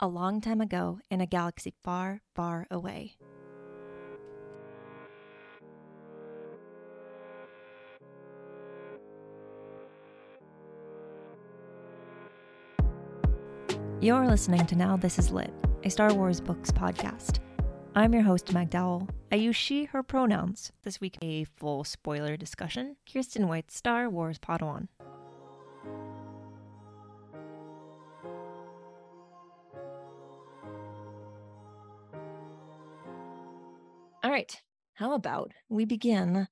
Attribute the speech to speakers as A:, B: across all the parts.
A: a long time ago in a galaxy far, far away. You're listening to Now This Is Lit, a Star Wars Books podcast. I'm your host, Meg Dowell. I use she, her pronouns. This week, a full spoiler discussion. Kiersten White's Star Wars Padawan. How about we begin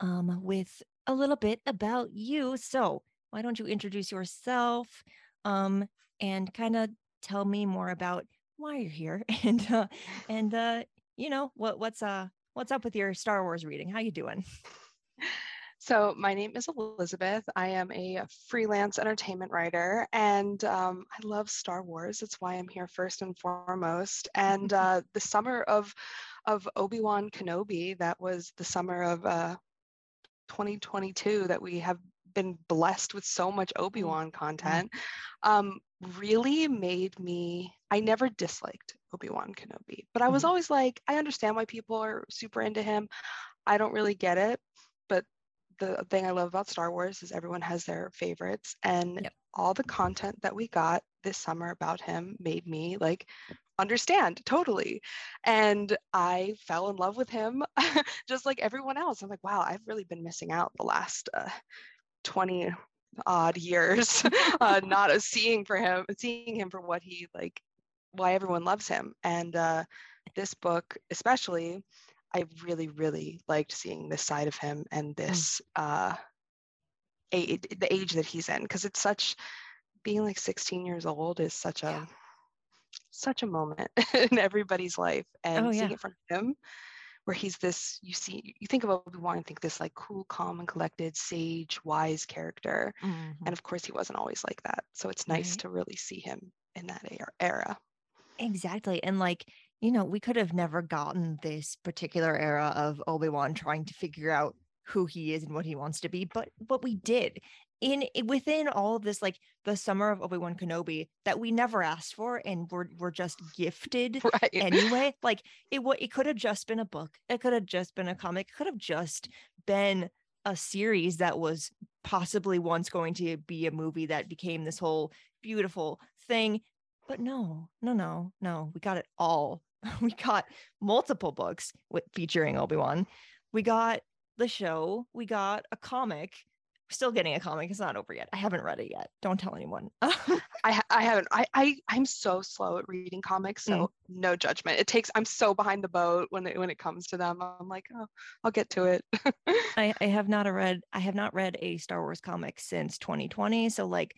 A: um, with a little bit about you? So, why don't you introduce yourself um, and kind of tell me more about why you're here and uh, and uh, you know what what's uh what's up with your Star Wars reading? How you doing?
B: So, my name is Elizabeth. I am a freelance entertainment writer, and um, I love Star Wars. That's why I'm here first and foremost. And uh, the summer of of Obi Wan Kenobi, that was the summer of uh, 2022 that we have been blessed with so much Obi Wan content. Um, really made me. I never disliked Obi Wan Kenobi, but I was
A: Mhm.
B: always like, I understand why people are super into him. I don't really get it, but the thing I love about Star Wars is everyone has their favorites, and
A: Yep.
B: all the content that we got this summer about him made me like understand totally. And I fell in love with him just like everyone else. I'm like, wow, I've really been missing out the last uh, 20 odd years, uh, not a seeing for him, seeing him for what he like, why everyone loves him. And uh, this book, especially, I really, really liked seeing this side of him and this uh, a- the age that he's in, because it's such being like 16 years old is such a
A: Yeah.
B: Such a moment in everybody's life, and
A: Oh,
B: seeing it from him, where he's this, you see, you think of Obi Wan and think this like cool, calm, and collected, sage, wise character,
A: Mhm.
B: and of course he wasn't always like that. So it's nice
A: Right.
B: to really see him in that era- era.
A: Exactly. And like, you know, we could have never gotten this particular era of Obi-Wan trying to figure out who he is and what he wants to be, but but we did. In within all of this, like the summer of Obi-Wan Kenobi that we never asked for and we're we're just gifted
B: Right.
A: anyway. Like it it could have just been a book. It could have just been a comic. It could have just been a series that was possibly once going to be a movie that became this whole beautiful thing. But no, no, no, no. We got it all. We got multiple books with featuring Obi-Wan. We got the show. We got a comic. We're still getting a comic. It's not over yet. I haven't read it yet. Don't tell anyone.
B: I I haven't. I I I'm so slow at reading comics, so
A: Mm.
B: no judgment. It takes. I'm so behind the boat when it when it comes to them. I'm like, oh, I'll get to it.
A: I, I have not a read I have not read a Star Wars comic since 2020. So like,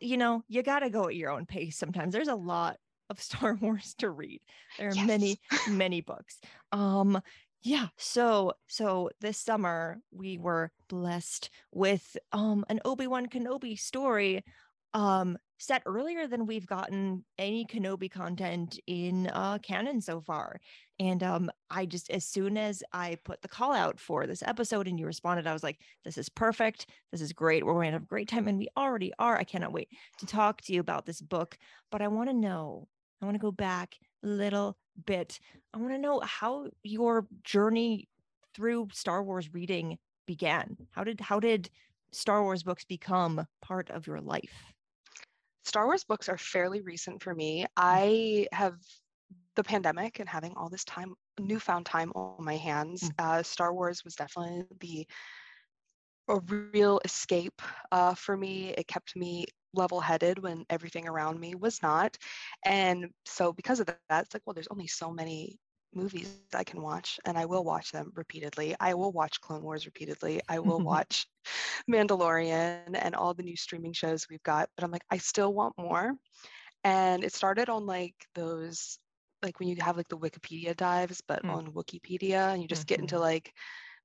A: you know, you gotta go at your own pace sometimes. There's a lot of Star Wars to read. There are many, many books. Um yeah, so so this summer we were blessed with um an Obi-Wan Kenobi story um set earlier than we've gotten any Kenobi content in uh canon so far. And um I just as soon as I put the call out for this episode and you responded, I was like, this is perfect. This is great. We're going to have a great time. And we already are. I cannot wait to talk to you about this book. But I want to know, I want to go back little bit. I want to know how your journey through Star Wars reading began. How did how did Star Wars books become part of your life?
B: Star Wars books are fairly recent for me. I have the pandemic and having all this time, newfound time on my hands. Uh, Star Wars was definitely the a real escape uh, for me. It kept me level-headed when everything around me was not, and so because of that, it's like, well, there's only so many movies I can watch, and I will watch them repeatedly. I will watch Clone Wars repeatedly. I will watch Mandalorian and all the new streaming shows we've got, but I'm like, I still want more. And it started on like those, like when you have like the Wikipedia dives, but
A: Mm.
B: on Wikipedia, and you just get
A: Mhm.
B: into like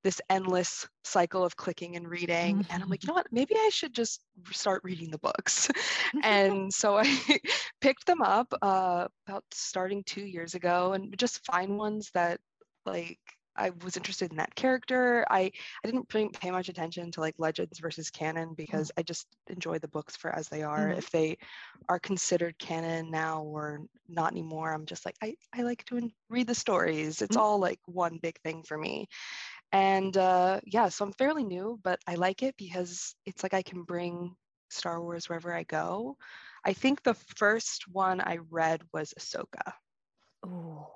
B: this endless cycle of clicking and reading. And I'm like, you know what? Maybe I should just start reading the books. and so I picked them up uh, about starting two years ago and just find ones that like I was interested in that character. I I didn't pay much attention to like legends versus canon because mm. I just enjoy the books for as they are. Mm. If they are considered canon now or not anymore, I'm just like I I like to read the stories. It's mm. all like one big thing for me. And uh, yeah, so I'm fairly new, but I like it because it's like I can bring Star Wars wherever I go. I think the first one I read was Ahsoka.
A: Oh,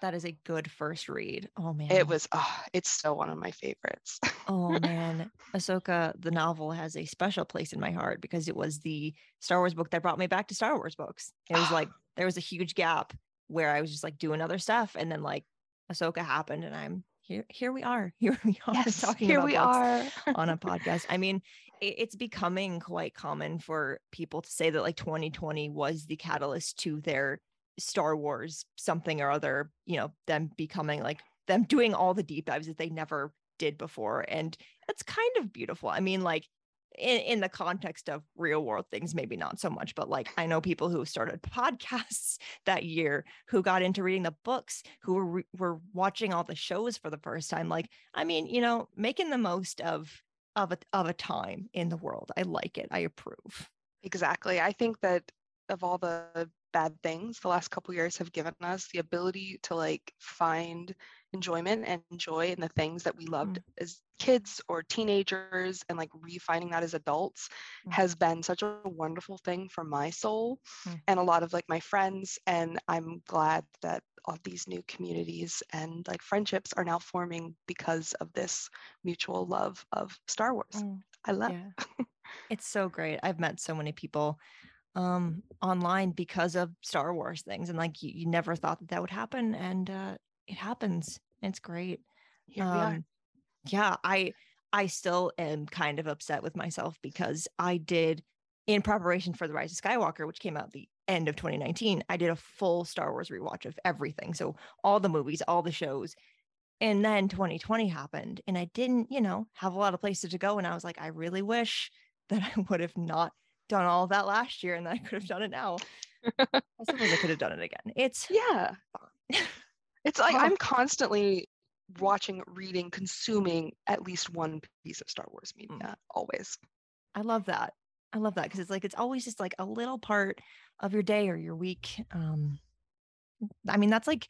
A: that is a good first read. Oh man.
B: It was oh, it's still one of my favorites.
A: oh man. Ahsoka, the novel, has a special place in my heart because it was the Star Wars book that brought me back to Star Wars books. It was like there was a huge gap where I was just like doing other stuff and then like Ahsoka happened and I'm here here we are. Here we are
B: yes, talking here about we are.
A: on a podcast. I mean, it, it's becoming quite common for people to say that like 2020 was the catalyst to their Star Wars something or other, you know, them becoming like them doing all the deep dives that they never did before. And it's kind of beautiful. I mean, like in, in the context of real world things, maybe not so much, but like I know people who started podcasts that year who got into reading the books, who were, re- were watching all the shows for the first time. Like, I mean, you know, making the most of of a of a time in the world. I like it. I approve.
B: Exactly. I think that of all the bad things the last couple years have given us the ability to like find enjoyment and joy in the things that we loved mm. as kids or teenagers and like refining that as adults mm. has been such a wonderful thing for my soul mm. and a lot of like my friends and i'm glad that all these new communities and like friendships are now forming because of this mutual love of star wars mm. i love yeah.
A: it's so great i've met so many people um online because of star wars things and like you, you never thought that that would happen and uh it happens it's great
B: Here um, we are. Um,
A: yeah i i still am kind of upset with myself because i did in preparation for the rise of skywalker which came out the end of 2019 i did a full star wars rewatch of everything so all the movies all the shows and then 2020 happened and i didn't you know have a lot of places to go and i was like i really wish that i would have not done all of that last year and then I could have done it now. I suppose I could have done it again. It's
B: yeah. it's like. I'm constantly watching, reading, consuming at least one piece of Star Wars media mm. always.
A: I love that. I love that because it's like it's always just like a little part of your day or your week. Um I mean that's like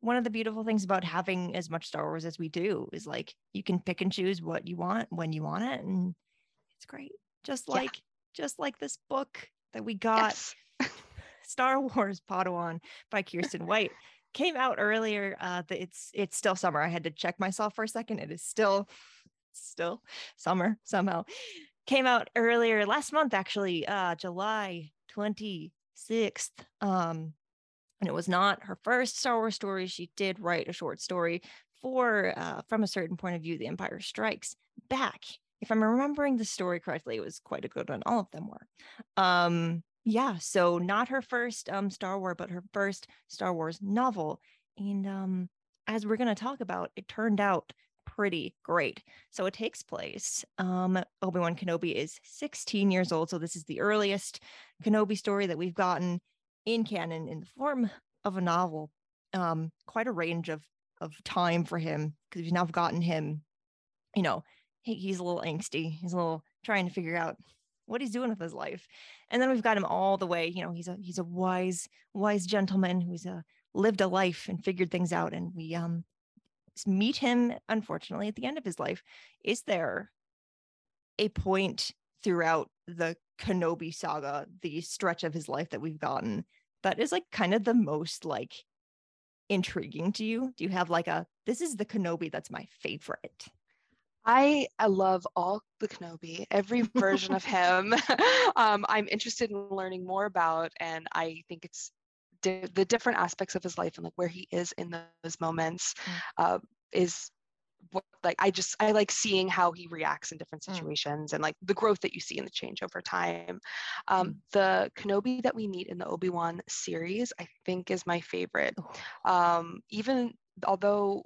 A: one of the beautiful things about having as much Star Wars as we do is like you can pick and choose what you want when you want it and it's great. Just like just like this book that we got yes. Star Wars Padawan by Kiersten White came out earlier. Uh, it's it's still summer. I had to check myself for a second. It is still still summer somehow. Came out earlier last month, actually, uh, July 26th. Um, and it was not her first Star Wars story. She did write a short story for, uh, from a certain point of view, The Empire Strikes Back if I'm remembering the story correctly, it was quite a good one. All of them were. Um, yeah, so not her first um, Star Wars, but her first Star Wars novel. And um, as we're going to talk about, it turned out pretty great. So it takes place. Um, Obi Wan Kenobi is 16 years old. So this is the earliest Kenobi story that we've gotten in canon in the form of a novel. Um, quite a range of of time for him because we've now gotten him, you know, he's a little angsty. He's a little trying to figure out what he's doing with his life. And then we've got him all the way, you know, he's a he's a wise, wise gentleman who's a uh, lived a life and figured things out. And we um meet him, unfortunately, at the end of his life. Is there a point throughout the Kenobi saga, the stretch of his life that we've gotten, that is like kind of the most like intriguing to you? Do you have like a this is the Kenobi that's my favorite?
B: I, I love all the Kenobi, every version of him. um, I'm interested in learning more about, and I think it's di- the different aspects of his life and like where he is in those moments mm. uh, is what, like I just I like seeing how he reacts in different mm. situations mm. and like the growth that you see in the change over time. Um, mm. The Kenobi that we meet in the Obi Wan series, I think, is my favorite. Um, even although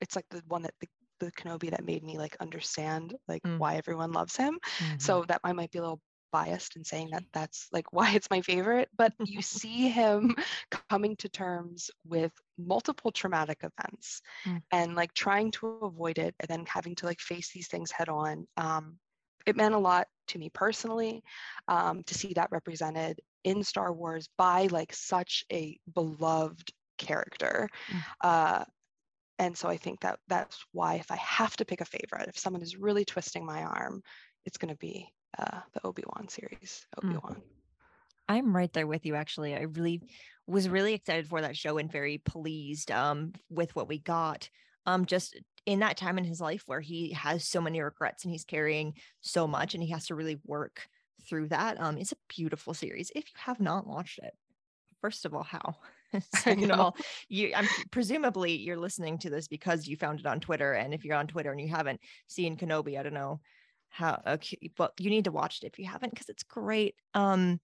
B: it's like the one that the the Kenobi that made me like understand like mm. why everyone loves him. Mm-hmm. So that I might be a little biased in saying that that's like why it's my favorite, but you see him coming to terms with multiple traumatic events mm. and like trying to avoid it and then having to like face these things head on. Um, it meant a lot to me personally um, to see that represented in Star Wars by like such a beloved character. Mm. Uh, and so I think that that's why if I have to pick a favorite, if someone is really twisting my arm, it's going to be uh, the Obi Wan series, Obi Wan. Mm.
A: I'm right there with you. Actually, I really was really excited for that show and very pleased um, with what we got. Um, just in that time in his life where he has so many regrets and he's carrying so much, and he has to really work through that. Um, it's a beautiful series. If you have not watched it, first of all, how? Second of all, you I'm presumably you're listening to this because you found it on Twitter. And if you're on Twitter and you haven't seen Kenobi, I don't know how okay, but you need to watch it if you haven't because it's great. Um,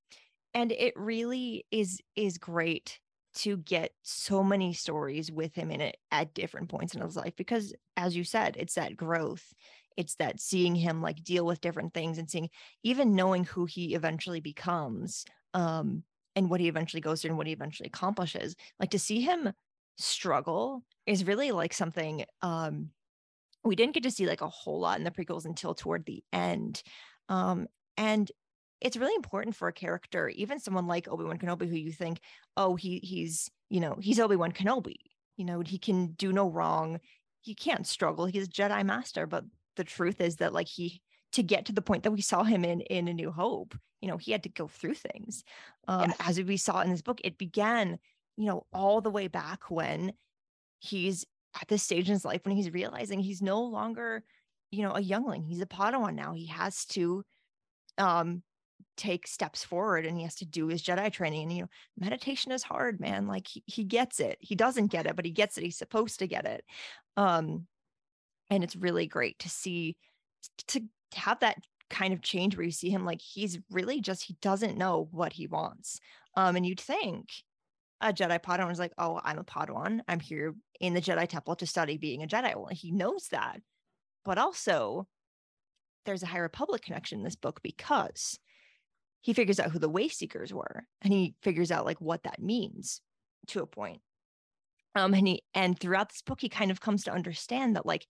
A: and it really is is great to get so many stories with him in it at different points in his life because as you said it's that growth it's that seeing him like deal with different things and seeing even knowing who he eventually becomes um and what he eventually goes through and what he eventually accomplishes like to see him struggle is really like something um we didn't get to see like a whole lot in the prequels until toward the end um and it's really important for a character even someone like obi-wan kenobi who you think oh he he's you know he's obi-wan kenobi you know he can do no wrong he can't struggle he's a jedi master but the truth is that like he to get to the point that we saw him in in a new hope. You know he had to go through things. Um yes. as we saw in this book it began you know all the way back when he's at this stage in his life when he's realizing he's no longer you know a youngling. He's a padawan now. He has to um take steps forward and he has to do his jedi training. And you know meditation is hard man. Like he, he gets it. He doesn't get it but he gets it. He's supposed to get it. Um and it's really great to see to have that kind of change where you see him like he's really just he doesn't know what he wants. Um and you'd think a jedi padawan is like oh i'm a padawan. I'm here in the jedi temple to study being a jedi. Well he knows that. But also there's a high republic connection in this book because he figures out who the Wayseekers were and he figures out like what that means to a point. Um and he and throughout this book he kind of comes to understand that like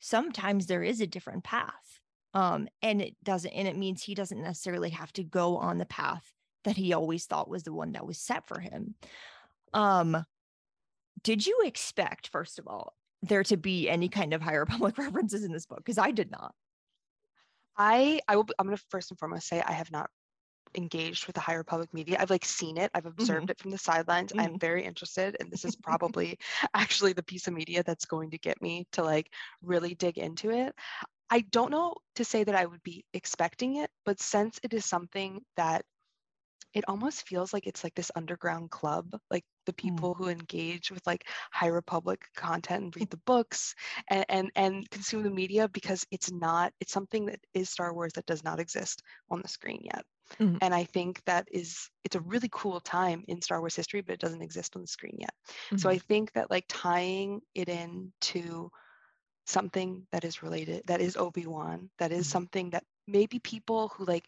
A: sometimes there is a different path um and it doesn't and it means he doesn't necessarily have to go on the path that he always thought was the one that was set for him. Um did you expect first of all there to be any kind of higher public references in this book? Because i did not.
B: I I will I'm going to first and foremost say I have not engaged with the high republic media i've like seen it i've observed mm-hmm. it from the sidelines mm-hmm. i'm very interested and this is probably actually the piece of media that's going to get me to like really dig into it i don't know to say that i would be expecting it but since it is something that it almost feels like it's like this underground club like the mm. people mm. who engage with like high republic content and read the books and, and and consume the media because it's not it's something that is star wars that does not exist on the screen yet mm-hmm. and i think that is it's a really cool time in star wars history but it doesn't exist on the screen yet mm-hmm. so i mm-hmm. think that like tying it in to something that is related that is obi-wan that is mm-hmm. something that maybe people who like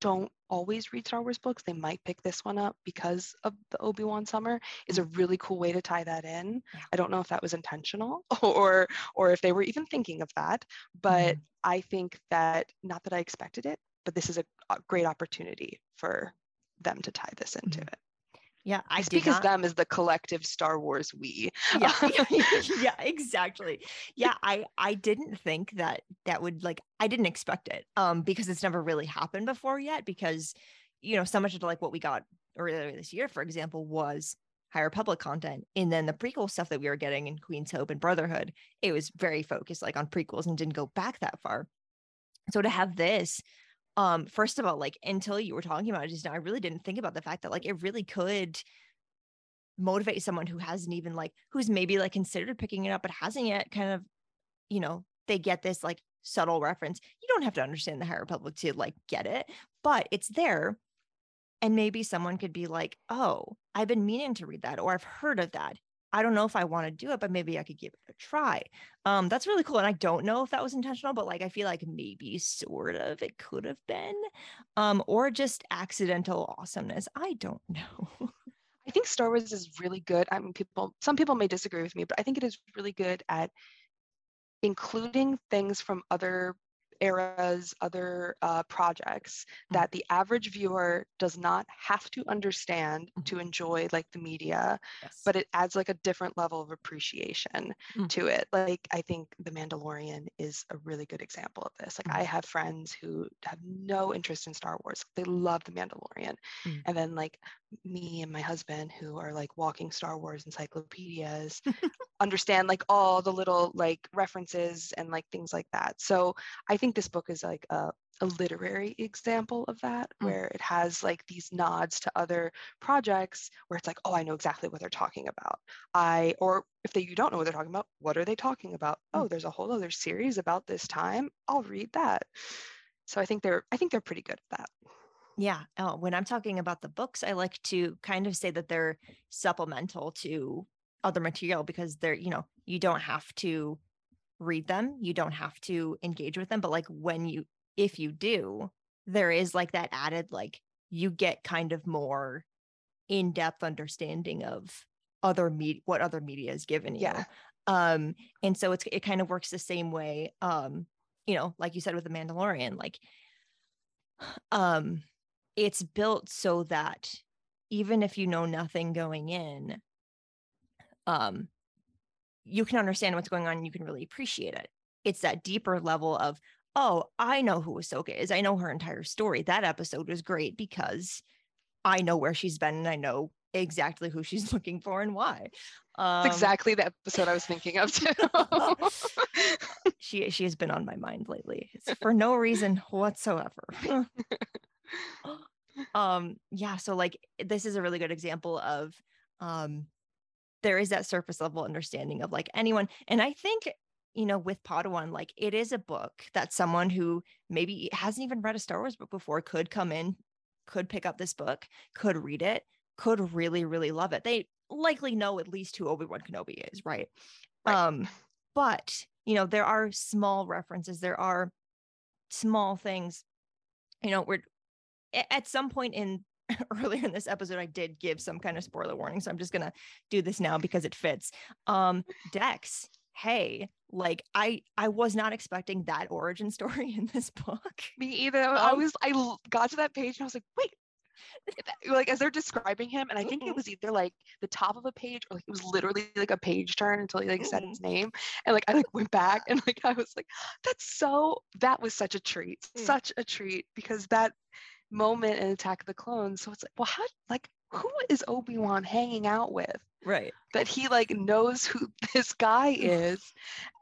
B: don't always read Star Wars books, they might pick this one up because of the Obi-Wan summer is a mm. really cool way to tie that in. I don't know if that was intentional or or if they were even thinking of that, but mm. I think that not that I expected it, but this is a, great opportunity for them to tie this into mm. it.
A: Yeah,
B: I speak as them as the collective Star Wars we.
A: Yeah, yeah, exactly. Yeah, I I didn't think that that would like I didn't expect it um because it's never really happened before yet because you know so much of like what we got earlier this year for example was High Republic content and then the prequel stuff that we were getting in Queen's Hope and Brotherhood it was very focused like on prequels and didn't go back that far. So to have this um first of all like until you were talking about it just now i really didn't think about the fact that like it really could motivate someone who hasn't even like who's maybe like considered picking it up but hasn't yet kind of you know they get this like subtle reference. You don't have to understand the high republic to like get it but it's there and maybe someone could be like oh i've been meaning to read that or i've heard of that I don't know if I want to do it, but maybe I could give it a try. Um, that's really cool. And I don't know if that was intentional, but like I feel like maybe sort of it could have been. Um, or just accidental awesomeness. I don't know.
B: I think Star Wars is really good. I mean, people, some people may disagree with me, but I think it is really good at including things from other eras, other uh, projects mm. that the average viewer does not have to understand mm. to enjoy like the media, yes. but it adds like a different level of appreciation mm. to it. Like I think The Mandalorian is a really good example of this. Like I mm. have friends who have no interest in Star Wars. They love The Mandalorian. Mm. And then like me and my husband who are like walking Star Wars encyclopedias understand like all the little like references and like things like that. So I think this book is like a, a literary example of that mm. where it has like these nods to other projects where it's like oh i know exactly what they're talking about i or if they you don't know what they're talking about what are they talking about mm. oh there's a whole other series about this time i'll read that so i think they're i think they're pretty good at that
A: yeah. Oh, when I'm talking about the books, I like to kind of say that they're supplemental to other material because they're, you know, you don't have to read them, you don't have to engage with them. But like when you, if you do, there is like that added, like you get kind of more in depth understanding of other media, what other media is given you.
B: Yeah.
A: Um, and so it's, it kind of works the same way. Um, you know, like you said with the Mandalorian, like, um, it's built so that even if you know nothing going in, um, you can understand what's going on and you can really appreciate it. It's that deeper level of, oh, I know who Ahsoka is. I know her entire story. That episode was great because I know where she's been and I know exactly who she's looking for and why.
B: Um, exactly the episode I was thinking of too.
A: she she has been on my mind lately. It's for no reason whatsoever um yeah so like this is a really good example of um there is that surface level understanding of like anyone and i think you know with padawan like it is a book that someone who maybe hasn't even read a star wars book before could come in could pick up this book could read it could really really love it they likely know at least who obi-wan kenobi is right, right. um but you know there are small references there are small things you know we're at some point in earlier in this episode i did give some kind of spoiler warning so i'm just gonna do this now because it fits um dex hey like i i was not expecting that origin story in this book
B: me either um, i was i got to that page and i was like wait like as they're describing him and i think mm-hmm. it was either like the top of a page or like it was literally like a page turn until he like mm-hmm. said his name and like i like went back and like i was like that's so that was such a treat mm. such a treat because that moment in Attack of the Clones. So it's like, well, how like who is Obi-Wan hanging out with?
A: Right.
B: That he like knows who this guy is.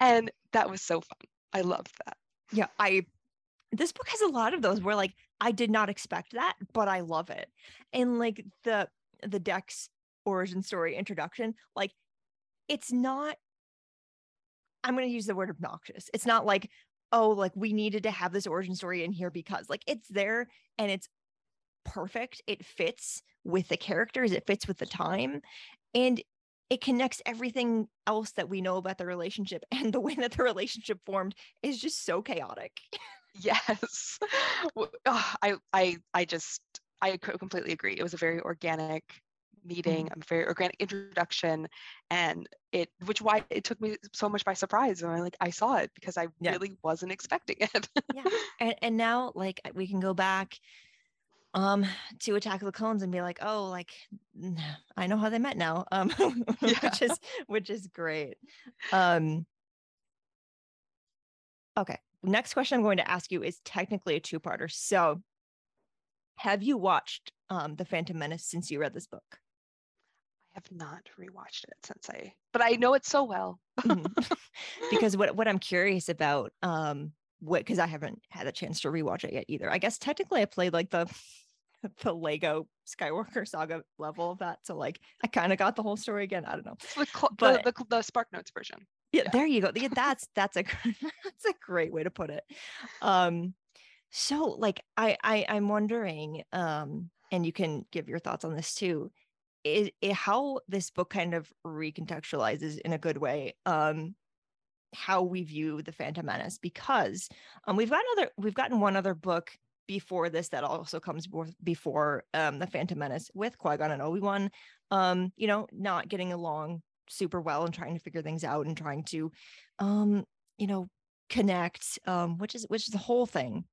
B: and that was so fun. I loved that.
A: Yeah, I this book has a lot of those where like I did not expect that, but I love it. And like the the Dex origin story introduction, like it's not I'm going to use the word obnoxious. It's not like, oh, like we needed to have this origin story in here because like it's there and it's perfect. It fits with the characters, it fits with the time. And it connects everything else that we know about the relationship and the way that the relationship formed is just so chaotic
B: yes oh, i i i just i completely agree it was a very organic meeting, mm-hmm. a very organic introduction, and it which why it took me so much by surprise And I like I saw it because I yeah. really wasn't expecting it.
A: yeah, and, and now like we can go back um to attack of the clones and be like oh like i know how they met now um yeah. which is which is great um okay next question i'm going to ask you is technically a two-parter so have you watched um the phantom menace since you read this book
B: have not rewatched it since I, but I know it so well.
A: mm-hmm. Because what what I'm curious about, um, what because I haven't had a chance to rewatch it yet either. I guess technically I played like the the Lego Skywalker Saga level of that, so like I kind of got the whole story again. I don't know,
B: the, but the, the, the Spark Notes version.
A: Yeah, yeah, there you go. Yeah, that's that's a that's a great way to put it. Um, so like I I I'm wondering, um, and you can give your thoughts on this too it, it, how this book kind of recontextualizes in a good way um how we view the Phantom Menace because um we've got other we've gotten one other book before this that also comes before um the Phantom Menace with Qui-Gon and Obi-Wan um you know not getting along super well and trying to figure things out and trying to um you know connect um which is which is the whole thing.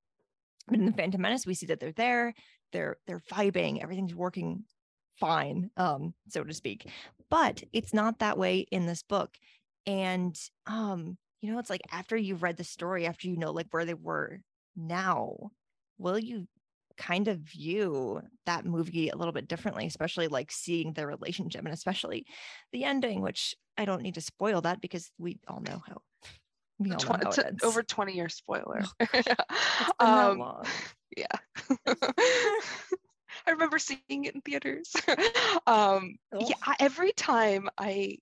A: But in the Phantom Menace we see that they're there they're they're vibing everything's working fine um so to speak but it's not that way in this book and um you know it's like after you've read the story after you know like where they were now will you kind of view that movie a little bit differently especially like seeing their relationship and especially the ending which i don't need to spoil that because we all know how
B: we all know how it ends. over 20 year spoiler.
A: Oh, um,
B: yeah I remember seeing it in theaters. um, oh. Yeah, every time I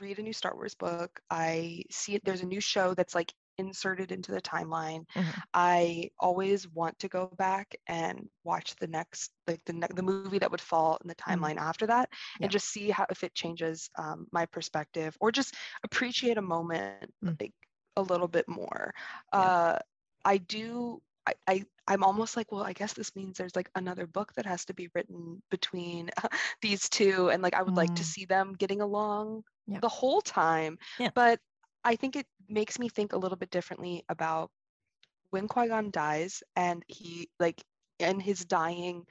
B: read a new Star Wars book, I see it. There's a new show that's like inserted into the timeline. Mm-hmm. I always want to go back and watch the next, like the ne- the movie that would fall in the mm-hmm. timeline mm-hmm. after that, yeah. and just see how if it changes um, my perspective or just appreciate a moment mm-hmm. like a little bit more. Yeah. Uh, I do I, I I'm almost like, well, I guess this means there's like another book that has to be written between these two, and like I would mm. like to mm. see them getting along yeah. the whole time. Yeah. But I think it makes me think a little bit differently about when Qui Gon dies, and he like in his dying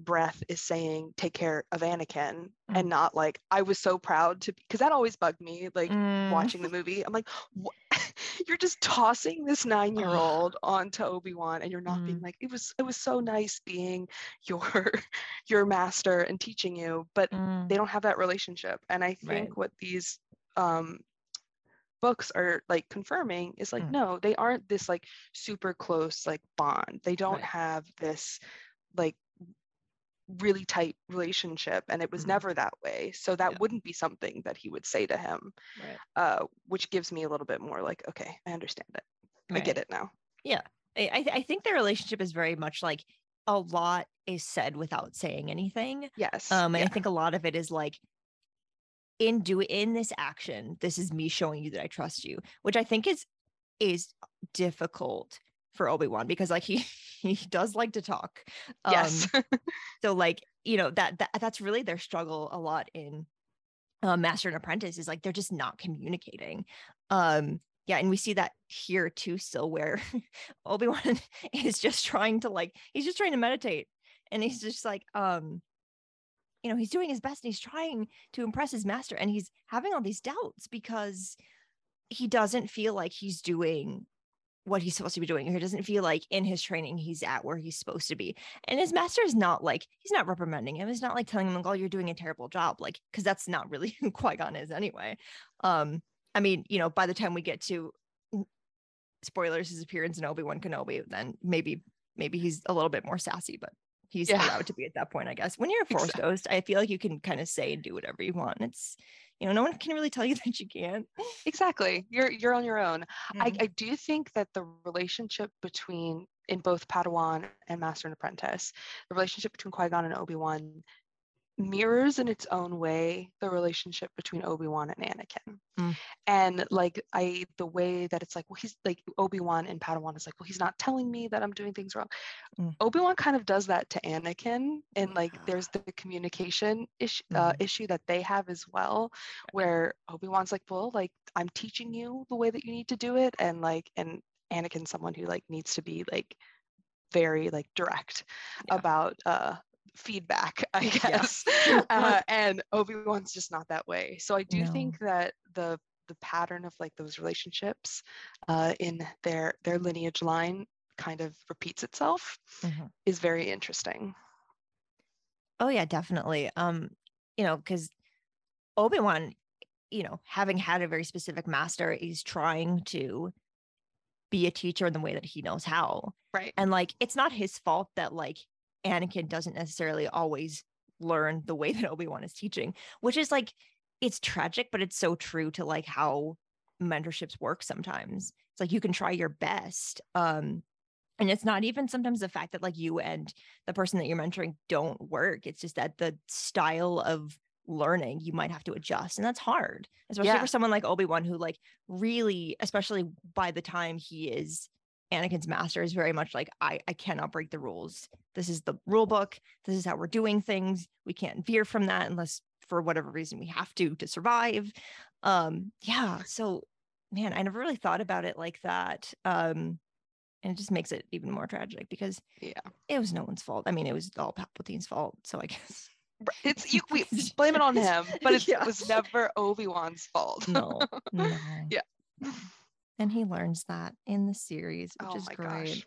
B: breath is saying take care of anakin mm. and not like i was so proud to because that always bugged me like mm. watching the movie i'm like you're just tossing this nine year old onto obi-wan and you're not mm. being like it was it was so nice being your your master and teaching you but they mm. don't have that relationship and i think right. what these um books are like confirming is like mm. no they aren't this like super close like bond they don't right. have this like really tight relationship and it was mm-hmm. never that way so that yeah. wouldn't be something that he would say to him right. uh, which gives me a little bit more like okay i understand it right. i get it now
A: yeah I, I think their relationship is very much like a lot is said without saying anything
B: yes
A: um and yeah. i think a lot of it is like in do in this action this is me showing you that i trust you which i think is is difficult for Obi-Wan because like he he does like to talk.
B: Um, yes.
A: so like, you know, that, that that's really their struggle a lot in uh, Master and Apprentice is like they're just not communicating. Um yeah, and we see that here too still where Obi-Wan is just trying to like he's just trying to meditate and he's just like um you know, he's doing his best and he's trying to impress his master and he's having all these doubts because he doesn't feel like he's doing what he's supposed to be doing. He doesn't feel like in his training he's at where he's supposed to be. And his master is not like he's not reprimanding him. He's not like telling him like, "Oh, you're doing a terrible job," like because that's not really who Qui Gon is anyway. Um, I mean, you know, by the time we get to spoilers, his appearance in Obi Wan Kenobi, then maybe maybe he's a little bit more sassy, but he's yeah. allowed to be at that point, I guess. When you're a force exactly. ghost, I feel like you can kind of say and do whatever you want. It's you know no one can really tell you that you can't.
B: Exactly. You're you're on your own. Mm-hmm. I, I do think that the relationship between in both padawan and master and apprentice the relationship between qui-gon and obi-wan mirrors in its own way the relationship between Obi-Wan and Anakin. Mm. And like I the way that it's like, well, he's like Obi-Wan and Padawan is like, well, he's not telling me that I'm doing things wrong. Mm. Obi-Wan kind of does that to Anakin. And like there's the communication issue uh, mm-hmm. issue that they have as well, where Obi-Wan's like, well, like I'm teaching you the way that you need to do it. And like and Anakin's someone who like needs to be like very like direct yeah. about uh feedback, I guess. Yeah. uh, and Obi Wan's just not that way. So I do no. think that the the pattern of like those relationships uh, in their their lineage line kind of repeats itself mm-hmm. is very interesting.
A: Oh yeah, definitely. Um, you know, because Obi Wan, you know, having had a very specific master, is trying to be a teacher in the way that he knows how.
B: Right.
A: And like, it's not his fault that like Anakin doesn't necessarily always learn the way that Obi-Wan is teaching, which is like it's tragic, but it's so true to like how mentorships work sometimes. It's like you can try your best. Um and it's not even sometimes the fact that like you and the person that you're mentoring don't work it's just that the style of learning you might have to adjust and that's hard especially
B: Yeah.
A: for someone like obi-wan who like really especially by the time he is anakin's master is very much like i i cannot break the rules this is the rule book this is how we're doing things we can't veer from that unless for whatever reason we have to to survive um yeah so man i never really thought about it like that um and it just makes it even more tragic because
B: Yeah.
A: it was no one's fault i mean it was all palpatine's fault so i guess
B: It's you. We blame it on him, but it
A: Yeah.
B: was never Obi Wan's fault.
A: no no
B: Yeah.
A: And he learns that in the series which
B: Oh
A: is
B: my
A: great
B: gosh.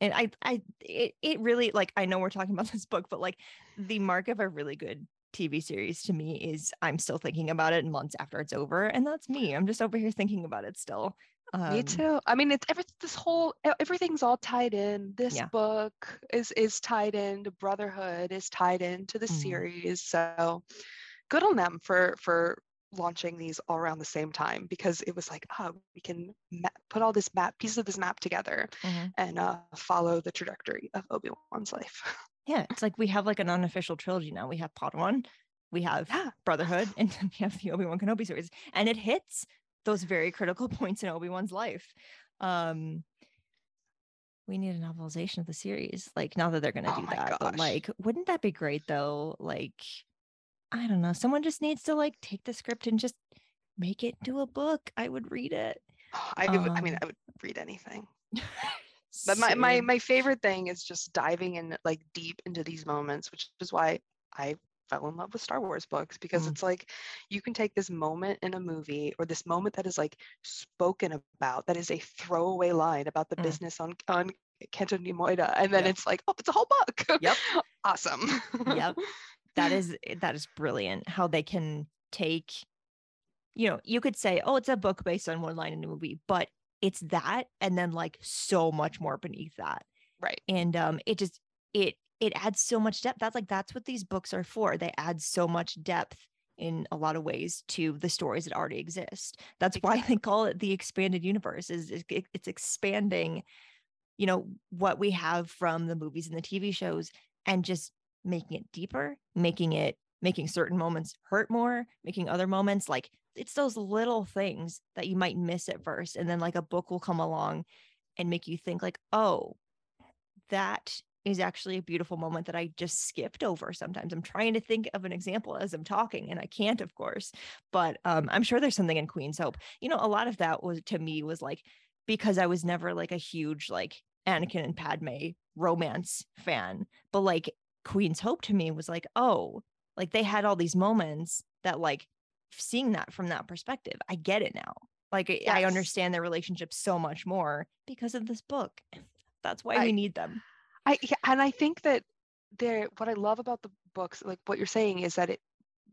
A: and i i it, it really like i know we're talking about this book but like the mark of a really good tv series to me is i'm still thinking about it months after it's over and that's me i'm just over here thinking about it still um,
B: Me too. I mean, it's every this whole everything's all tied in. This
A: Yeah.
B: book is is tied into Brotherhood, is tied into the
A: Mhm.
B: series. So good on them for for launching these all around the same time because it was like, oh, we can put all this map pieces of this map together
A: mhm.
B: and uh, follow the trajectory of Obi Wan's life.
A: yeah it's like we have like an unofficial trilogy now we have Padawan, we have
B: Yeah.
A: brotherhood and we have the obi-wan kenobi series and it hits those very critical points in obi-wan's life um we need a novelization of the series like now that they're going to
B: Oh
A: do that but like wouldn't that be great though like i don't know someone just needs to like take the script and just make it into a book i would read it
B: I would, I mean,
A: Um,
B: I would read anything. But my, my my favorite thing is just diving in like deep into these moments, which is why I fell in love with Star Wars books because
A: Mm.
B: it's like you can take this moment in a movie or this moment that is like spoken about that is a throwaway line about the
A: Mm.
B: business on on Cato Neimoidia, and then
A: Yep.
B: it's like, oh, it's a whole book.
A: Yep.
B: awesome.
A: yep that is that is brilliant how they can take you know you could say oh it's a book based on one line in a movie but it's that and then like so much more beneath that.
B: Right.
A: and um it just it it adds so much depth. That's like that's what these books are for. They add so much depth in a lot of ways to the stories that already exist. That's why they call it the expanded universe is is it- it's expanding you know what we have from the movies and the tv shows and just making it deeper making it making certain moments hurt more making other moments like it's those little things that you might miss at first and then like a book will come along and make you think like oh that is actually a beautiful moment that I just skipped over sometimes. I'm trying to think of an example as I'm talking and I can't of course, but um I'm sure there's something in Queen's Hope. You know, a lot of that was to me was like because I was never like a huge like Anakin and Padme romance fan, but like Queen's Hope to me was like, oh, like they had all these moments that like seeing that from that perspective, I get it now. Like I- I understand their relationship so much more because of this book. That's why
B: I-
A: we need them.
B: I yeah, and I think that there what I love about the books, like what you're saying, is that it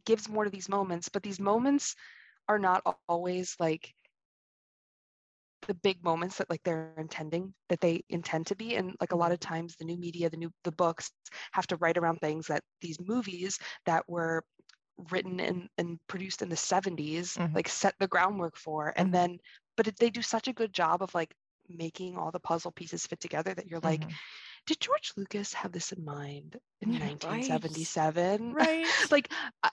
B: gives more to these moments, but these moments are not always like the big moments that like they're intending that they intend to be and like a lot of times the new media the new the books have to write around things that these movies that were written and, and produced in the 70s
A: Mhm.
B: like set the groundwork for and
A: Mhm.
B: then but they do such a good job of like making all the puzzle pieces fit together that you're like
A: Mhm.
B: did George Lucas have this in mind in
A: Yeah, right.
B: 1977?
A: right.
B: like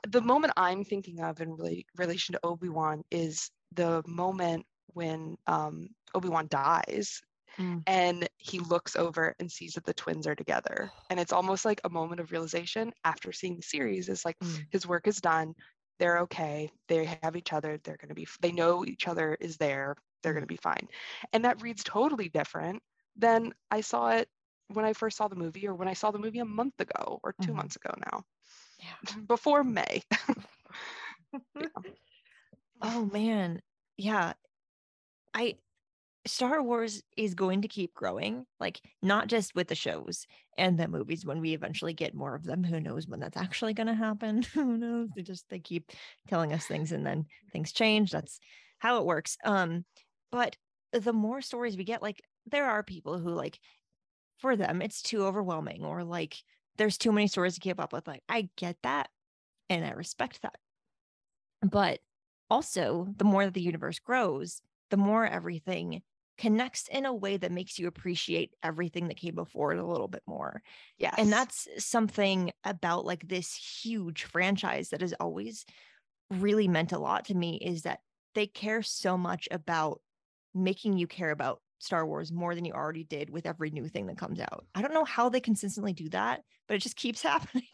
B: the moment I'm thinking of in rela- relation to Obi Wan is the moment when um, Obi Wan dies.
A: Mm.
B: And he looks over and sees that the twins are together. And it's almost like a moment of realization after seeing the series is like
A: Mm.
B: his work is done. They're okay. They have each other. They're going to be, they know each other is there. They're
A: Mm.
B: going to be fine. And that reads totally different than I saw it when I first saw the movie or when I saw the movie a month ago or 2
A: Mhm.
B: months ago now,
A: Yeah.
B: before May.
A: Oh man. Yeah. I Star Wars is going to keep growing, like not just with the shows and the movies when we eventually get more of them. Who knows when that's actually going to happen? Who knows? They just they keep telling us things and then things change. That's how it works. Um but the more stories we get like there are people who like for them it's too overwhelming or like there's too many stories to keep up with. Like I get that and I respect that. But also, the more that the universe grows, the more everything connects in a way that makes you appreciate everything that came before it a little bit more.
B: Yeah.
A: And that's something about like this huge franchise that has always really meant a lot to me is that they care so much about making you care about Star Wars more than you already did with every new thing that comes out. I don't know how they consistently do that, but it just keeps happening.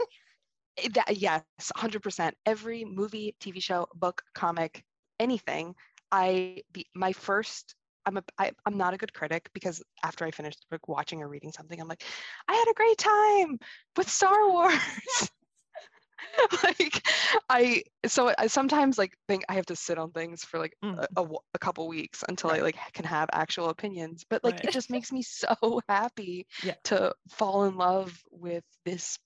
B: Eh, that, yes, 100%. Every movie, TV show, book, comic, anything, I my first I'm a I, I'm not a good critic because after I finished like watching or reading something, I'm like, I had a great time with Star Wars. like I so I sometimes like think I have to sit on things for like
A: Mm.
B: a, a, a couple weeks until I like can have actual opinions. But like
A: Right.
B: it just makes me so happy
A: Yeah.
B: to fall in love with this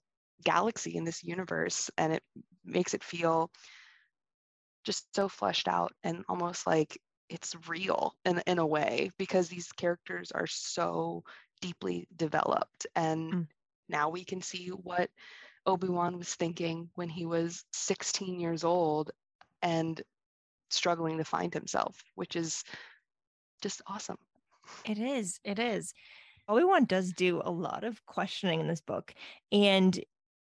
B: galaxy and this universe, and it makes it feel just so fleshed out and almost like it's real in in a way because these characters are so deeply developed and
A: Mm.
B: now we can see what Obi-Wan was thinking when he was 16 years old and struggling to find himself, which is just awesome.
A: It is. It is. Obi-Wan does do a lot of questioning in this book. And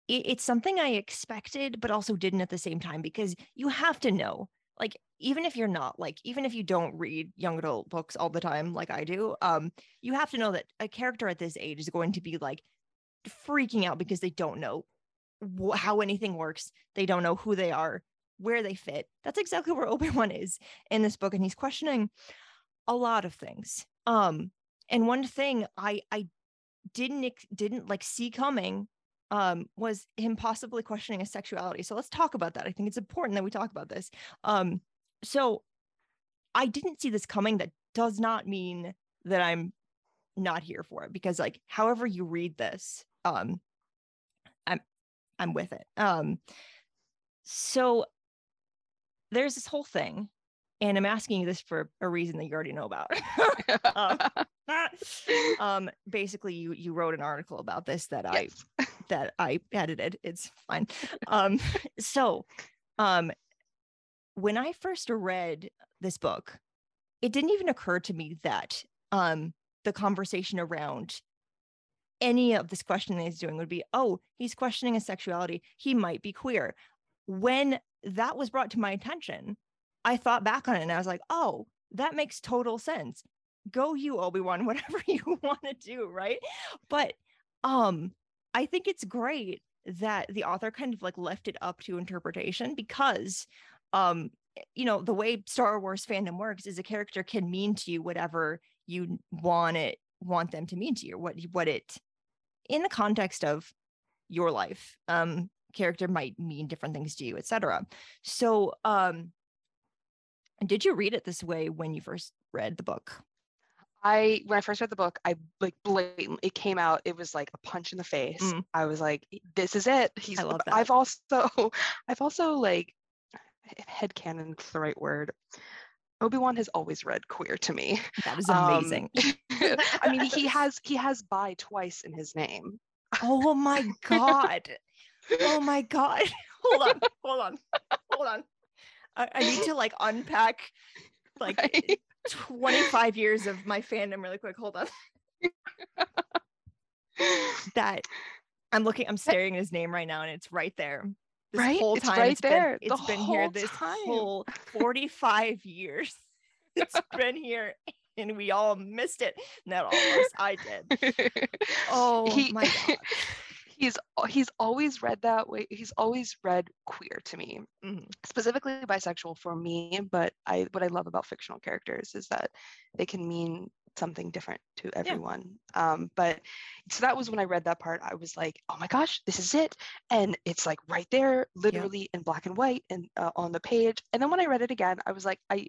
A: it's something I expected, but also didn't at the same time because you have to know, like, even if you're not like, even if you don't read young adult books all the time, like I do, um, you have to know that a character at this age is going to be like freaking out because they don't know wh- how anything works. They don't know who they are, where they fit. That's exactly where Obi-Wan is in this book. And he's questioning a lot of things. Um, and one thing I I didn't didn't like see coming um was him possibly questioning his sexuality. So let's talk about that. I think it's important that we talk about this. Um, so I didn't see this coming. That does not mean that I'm not here for it because like however you read this, um, I'm I'm with it. Um, so there's this whole thing, and I'm asking you this for a reason that you already know about. um, um, basically, you you wrote an article about this that I
B: Yes.
A: That I edited. It's fine. Um, so, um, when I first read this book, it didn't even occur to me that um, the conversation around any of this questioning he's doing would be, oh, he's questioning his sexuality. He might be queer. When that was brought to my attention, I thought back on it and I was like, oh, that makes total sense. Go you, Obi-Wan, whatever you want to do, right? But um I think it's great that the author kind of like left it up to interpretation because um you know the way Star Wars fandom works is a character can mean to you whatever you want it want them to mean to you what what it in the context of your life um character might mean different things to you etc so um did you read it this way when you first read the book
B: I when I first read the book, I like blatant. It came out. It was like a punch in the face.
A: Mm.
B: I was like, "This is it." He's.
A: I love
B: but I've also, I've also like, headcanon is the right word. Obi Wan has always read queer to me.
A: that is
B: Um,
A: amazing
B: I mean, he has he has bi twice in his name.
A: oh my god oh my god hold on hold on hold on I, I need to like unpack like
B: right?
A: 25 years of my fandom really quick. Hold up. that i'm looking i'm staring at his name right now and it's right there. This
B: Right?
A: whole
B: It's
A: time
B: right
A: it's been
B: there. The
A: it's been here this
B: time.
A: whole 45 years. It's been here and we all missed it. Not all of us i did. Oh
B: He-
A: my god
B: he's he's always read that way. He's always read queer to me.
A: Mhm.
B: specifically bisexual for me but i what i love about fictional characters is that they can mean something different to everyone um but so that was when i read that part i was like oh my gosh this is it and it's like right there literally in black and white and uh, on the page and then when i read it again i was like i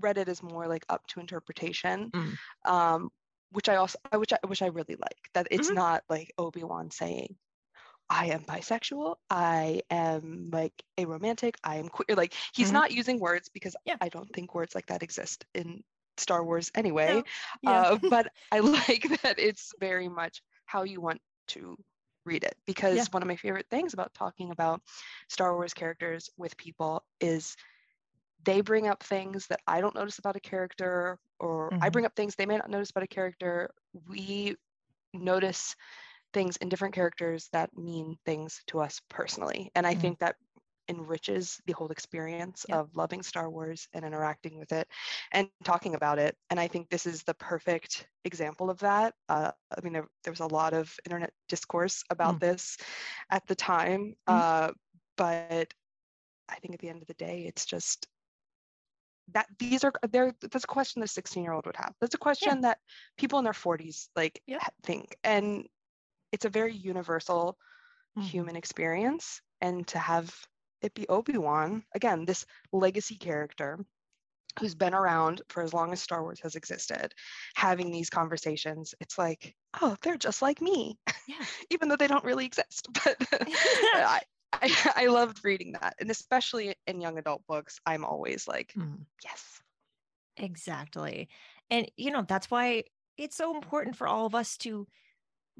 B: read it as more like up to interpretation
A: Mm.
B: um which i also I- which i which i really like that it's
A: Mhm.
B: not like obi-wan saying I am bisexual. I am like a romantic. I am queer. Like he's
A: Mhm.
B: not using words because
A: Yeah.
B: I don't think words like that exist in Star Wars anyway.
A: No, yeah.
B: Uh, but I like that it's very much how you want to read it because
A: Yeah.
B: one of my favorite things about talking about Star Wars characters with people is they bring up things that I don't notice about a character, or mm-hmm. I bring up things they may not notice about a character. We notice things in different characters that mean things to us personally. And I mm-hmm. think that enriches the whole experience yep. of loving Star Wars and interacting with it and talking about it. And I think this is the perfect example of that. Uh, I mean, there, there, was a lot of internet discourse about mm. this at the time, mm. uh, but I think at the end of the day, it's just that these are there that's a question the 16 year old would have that's a question yeah. that people in their 40s like yeah. think and it's a very universal mm-hmm. human experience and to have it be obi-wan again this legacy character who's been around for as long as star wars has existed having these conversations it's like oh they're just like me yeah. even though they don't really exist but I, I, I loved reading that. And especially in young adult books, I'm always like, mm. yes.
A: Exactly. And, you know, that's why it's so important for all of us to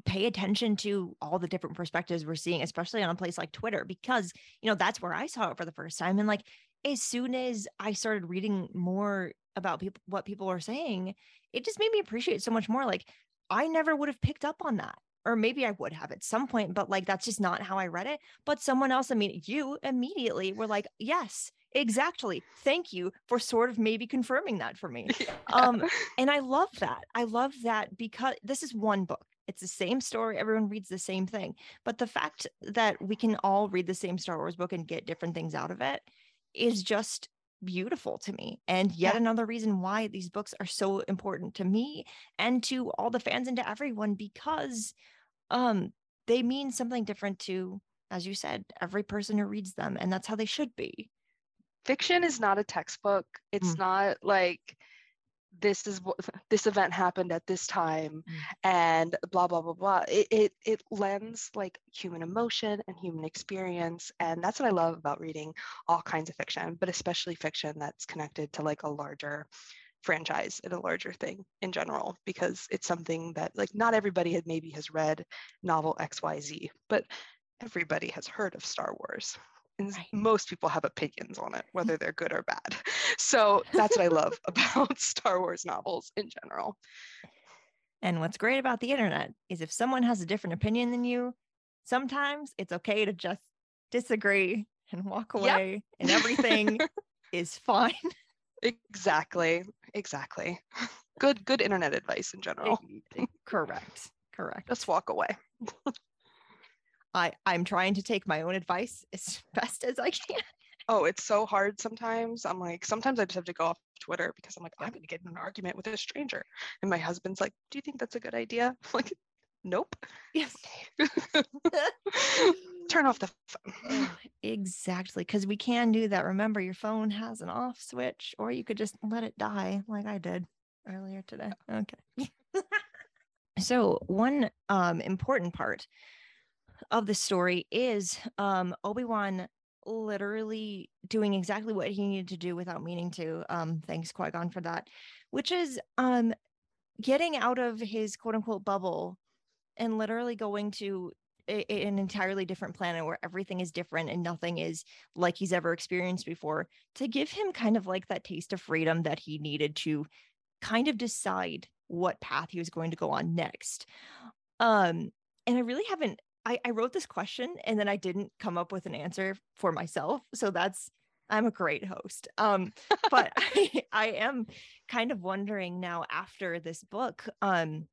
A: pay attention to all the different perspectives we're seeing, especially on a place like Twitter, because, you know, that's where I saw it for the first time. And like, as soon as I started reading more about people, what people are saying, it just made me appreciate so much more. Like, I never would have picked up on that or maybe I would have at some point, but like that's just not how I read it. But someone else, I mean, you immediately were like, yes, exactly. Thank you for sort of maybe confirming that for me. Yeah. Um, and I love that. I love that because this is one book. It's the same story. Everyone reads the same thing. But the fact that we can all read the same Star Wars book and get different things out of it is just beautiful to me and yet yeah. another reason why these books are so important to me and to all the fans and to everyone because um they mean something different to as you said every person who reads them and that's how they should be
B: fiction is not a textbook it's mm. not like this is what this event happened at this time mm. and blah blah blah blah it, it it lends like human emotion and human experience and that's what i love about reading all kinds of fiction but especially fiction that's connected to like a larger franchise and a larger thing in general because it's something that like not everybody had maybe has read novel xyz but everybody has heard of star wars and right. most people have opinions on it, whether they're good or bad. So that's what I love about Star Wars novels in general.
A: And what's great about the internet is if someone has a different opinion than you, sometimes it's okay to just disagree and walk away, yep. and everything is fine.
B: Exactly. Exactly. Good, good internet advice in general.
A: Correct. Correct.
B: Just walk away.
A: I I'm trying to take my own advice as best as I can.
B: Oh, it's so hard sometimes. I'm like, sometimes I just have to go off Twitter because I'm like, I'm going to get in an argument with a stranger. And my husband's like, Do you think that's a good idea? I'm like, Nope.
A: Yes.
B: Turn off the phone.
A: exactly. Because we can do that. Remember, your phone has an off switch, or you could just let it die like I did earlier today. Okay. so, one um, important part of the story is um, Obi-Wan literally doing exactly what he needed to do without meaning to. Um, thanks, Qui-Gon, for that, which is um, getting out of his quote unquote bubble and literally going to a, an entirely different planet where everything is different and nothing is like he's ever experienced before to give him kind of like that taste of freedom that he needed to kind of decide what path he was going to go on next. Um, and I really haven't I, I wrote this question and then I didn't come up with an answer for myself. So that's I'm a great host. Um, but I, I am kind of wondering now after this book, um,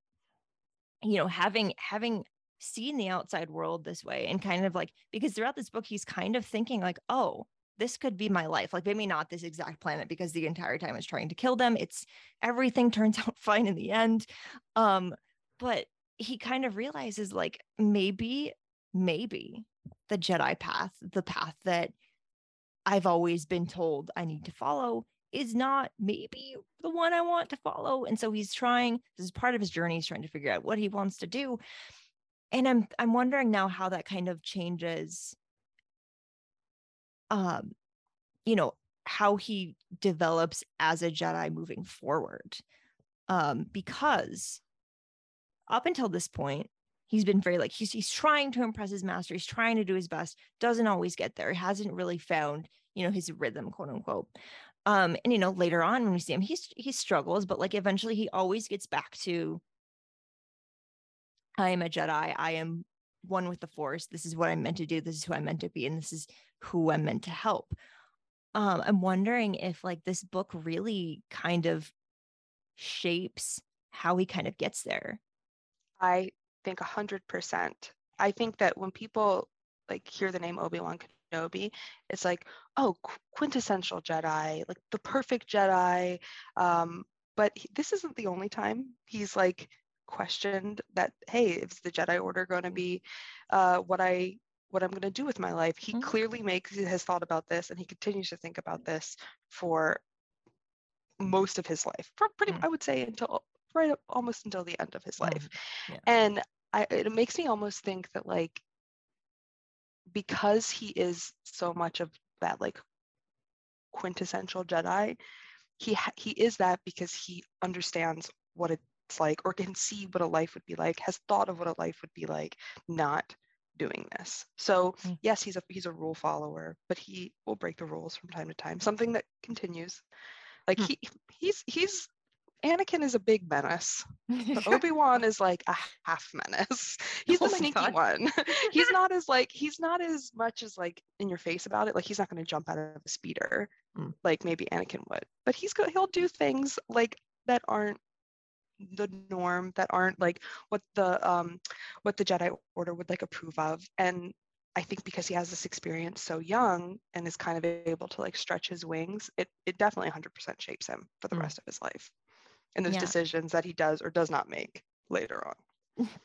A: you know, having having seen the outside world this way and kind of like because throughout this book he's kind of thinking like, oh, this could be my life. Like maybe not this exact planet because the entire time it's trying to kill them. It's everything turns out fine in the end. Um, but he kind of realizes like maybe maybe the jedi path the path that i've always been told i need to follow is not maybe the one i want to follow. And so he's trying this is part of his journey he's trying to figure out what he wants to do. And i'm i'm wondering now how that kind of changes um you know how he develops as a jedi moving forward um because up until this point, he's been very like he's he's trying to impress his master. He's trying to do his best. Doesn't always get there. He hasn't really found you know his rhythm, quote unquote. Um, and you know, later on when we see him, he's he struggles, but like eventually he always gets back to I am a Jedi. I am one with the Force. This is what I'm meant to do. This is who I'm meant to be, and this is who I'm meant to help. Um, I'm wondering if like this book really kind of shapes how he kind of gets there.
B: I think a hundred percent. I think that when people like hear the name Obi-Wan Kenobi, it's like, oh, quintessential Jedi, like the perfect Jedi. Um, but he, this isn't the only time he's like questioned that, hey, is the Jedi Order going to be uh, what I what I'm going to do with my life? He mm-hmm. clearly makes has thought about this, and he continues to think about this for most of his life, for pretty, mm-hmm. I would say, until right up almost until the end of his mm-hmm. life. Yeah. And I, it makes me almost think that like because he is so much of that like quintessential Jedi, he ha- he is that because he understands what it's like or can see what a life would be like, has thought of what a life would be like not doing this. So mm. yes, he's a he's a rule follower, but he will break the rules from time to time. Something that continues. Like mm. he he's he's Anakin is a big menace. but Obi Wan is like a half menace. He's oh the sneaky God. one. he's not as like he's not as much as like in your face about it. Like he's not going to jump out of a speeder mm. like maybe Anakin would. But he's go- he'll do things like that aren't the norm that aren't like what the um what the Jedi Order would like approve of and I think because he has this experience so young and is kind of able to like stretch his wings, it, it definitely 100% shapes him for the mm. rest of his life and those yeah. decisions that he does or does not make later on.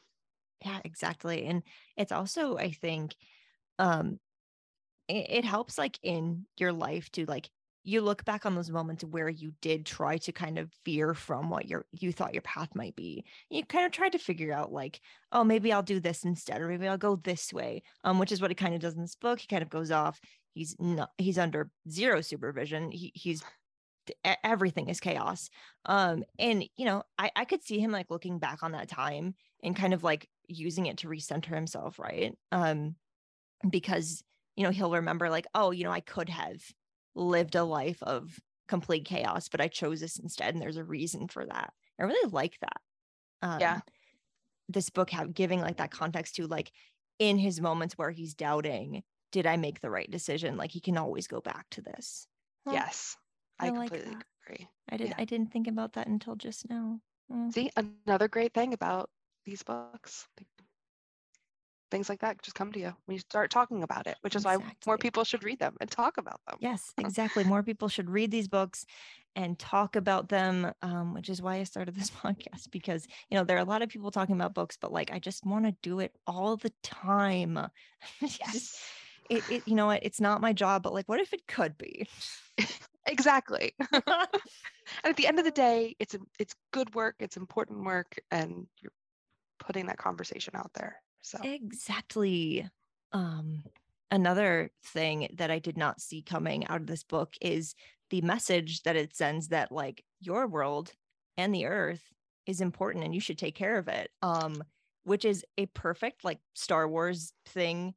A: Yeah, exactly. And it's also, I think, um, it, it helps like in your life to like you look back on those moments where you did try to kind of veer from what your you thought your path might be you kind of tried to figure out like oh maybe i'll do this instead or maybe i'll go this way um which is what he kind of does in this book he kind of goes off he's not he's under zero supervision he, he's everything is chaos. Um, and you know, I, I could see him like looking back on that time and kind of like using it to recenter himself, right? Um, because you know, he'll remember like, oh, you know, I could have lived a life of complete chaos, but I chose this instead, and there's a reason for that. I really like that.
B: Um, yeah.
A: This book have giving like that context to like in his moments where he's doubting, did I make the right decision? Like he can always go back to this.
B: Yes. I, I completely like agree.
A: I did. Yeah. I didn't think about that until just now.
B: Mm. See, another great thing about these books, things like that just come to you when you start talking about it, which is exactly. why more people should read them and talk about them.
A: Yes, exactly. more people should read these books and talk about them, um, which is why I started this podcast because you know there are a lot of people talking about books, but like I just want to do it all the time. Yes. it, it, you know what? It's not my job, but like, what if it could be?
B: Exactly. And at the end of the day it's it's good work it's important work and you're putting that conversation out there so.
A: Exactly. Um another thing that i did not see coming out of this book is the message that it sends that like your world and the earth is important and you should take care of it um which is a perfect like star wars thing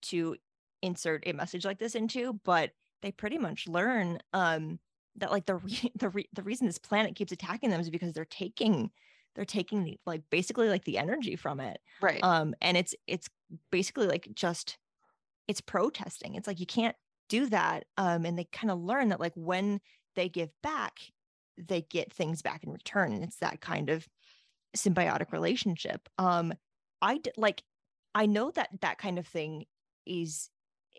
A: to insert a message like this into but they pretty much learn um, that like the re- the re- the reason this planet keeps attacking them is because they're taking they're taking the like basically like the energy from it
B: right.
A: um and it's it's basically like just it's protesting. It's like you can't do that um and they kind of learn that like when they give back they get things back in return and it's that kind of symbiotic relationship um i d- like i know that that kind of thing is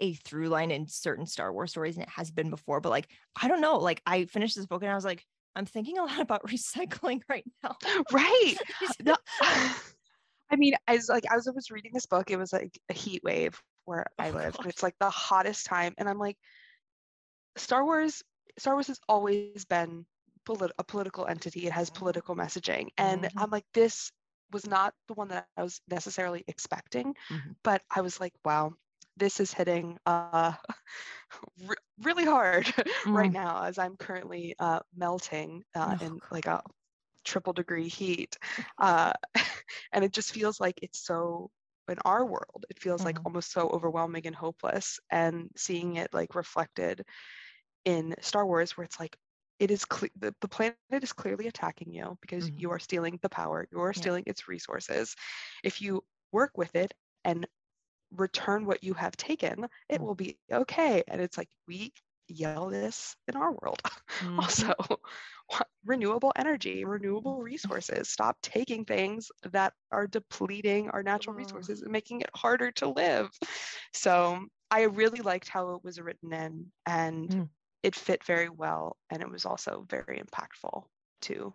A: a through line in certain Star Wars stories, and it has been before. But like, I don't know. Like, I finished this book and I was like, I'm thinking a lot about recycling right now.
B: Right. no, I mean, as like as I was reading this book, it was like a heat wave where oh I live, and it's like the hottest time, and I'm like, Star Wars. Star Wars has always been polit- a political entity. It has mm-hmm. political messaging, and mm-hmm. I'm like, this was not the one that I was necessarily expecting, mm-hmm. but I was like, wow, this is hitting uh, re- really hard mm. right now as I'm currently uh, melting uh, oh, in like a triple degree heat. Uh, and it just feels like it's so, in our world, it feels mm. like mm-hmm. almost so overwhelming and hopeless. And seeing it like reflected in Star Wars where it's like it is cle- the, the planet is clearly attacking you because
A: Mhm.
B: you are stealing the power, you are
A: Yeah.
B: stealing its resources. If you work with it and return what you have taken, it
A: Mm.
B: will be okay. And it's like we yell this in our world
A: Mhm.
B: also renewable energy renewable resources stop taking things that are depleting our natural
A: Ugh.
B: resources and making it harder to live so i really liked how it was written in and
A: Mm.
B: it fit very well and it was also very impactful to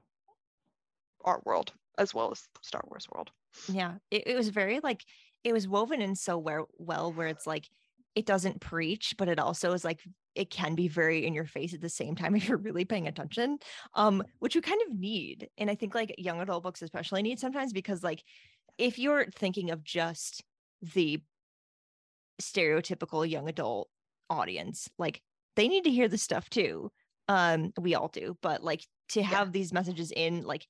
B: our world as well as star wars world
A: Yeah, it, it was very like it was woven in so well, well where it's like it doesn't preach, but it also is like it can be very in your face at the same time if you're really paying attention, um, which you kind of need. And I think like young adult books especially need sometimes because like if you're thinking of just the stereotypical young adult audience, like they need to hear the stuff too. Um, we all do, but like to have these messages in like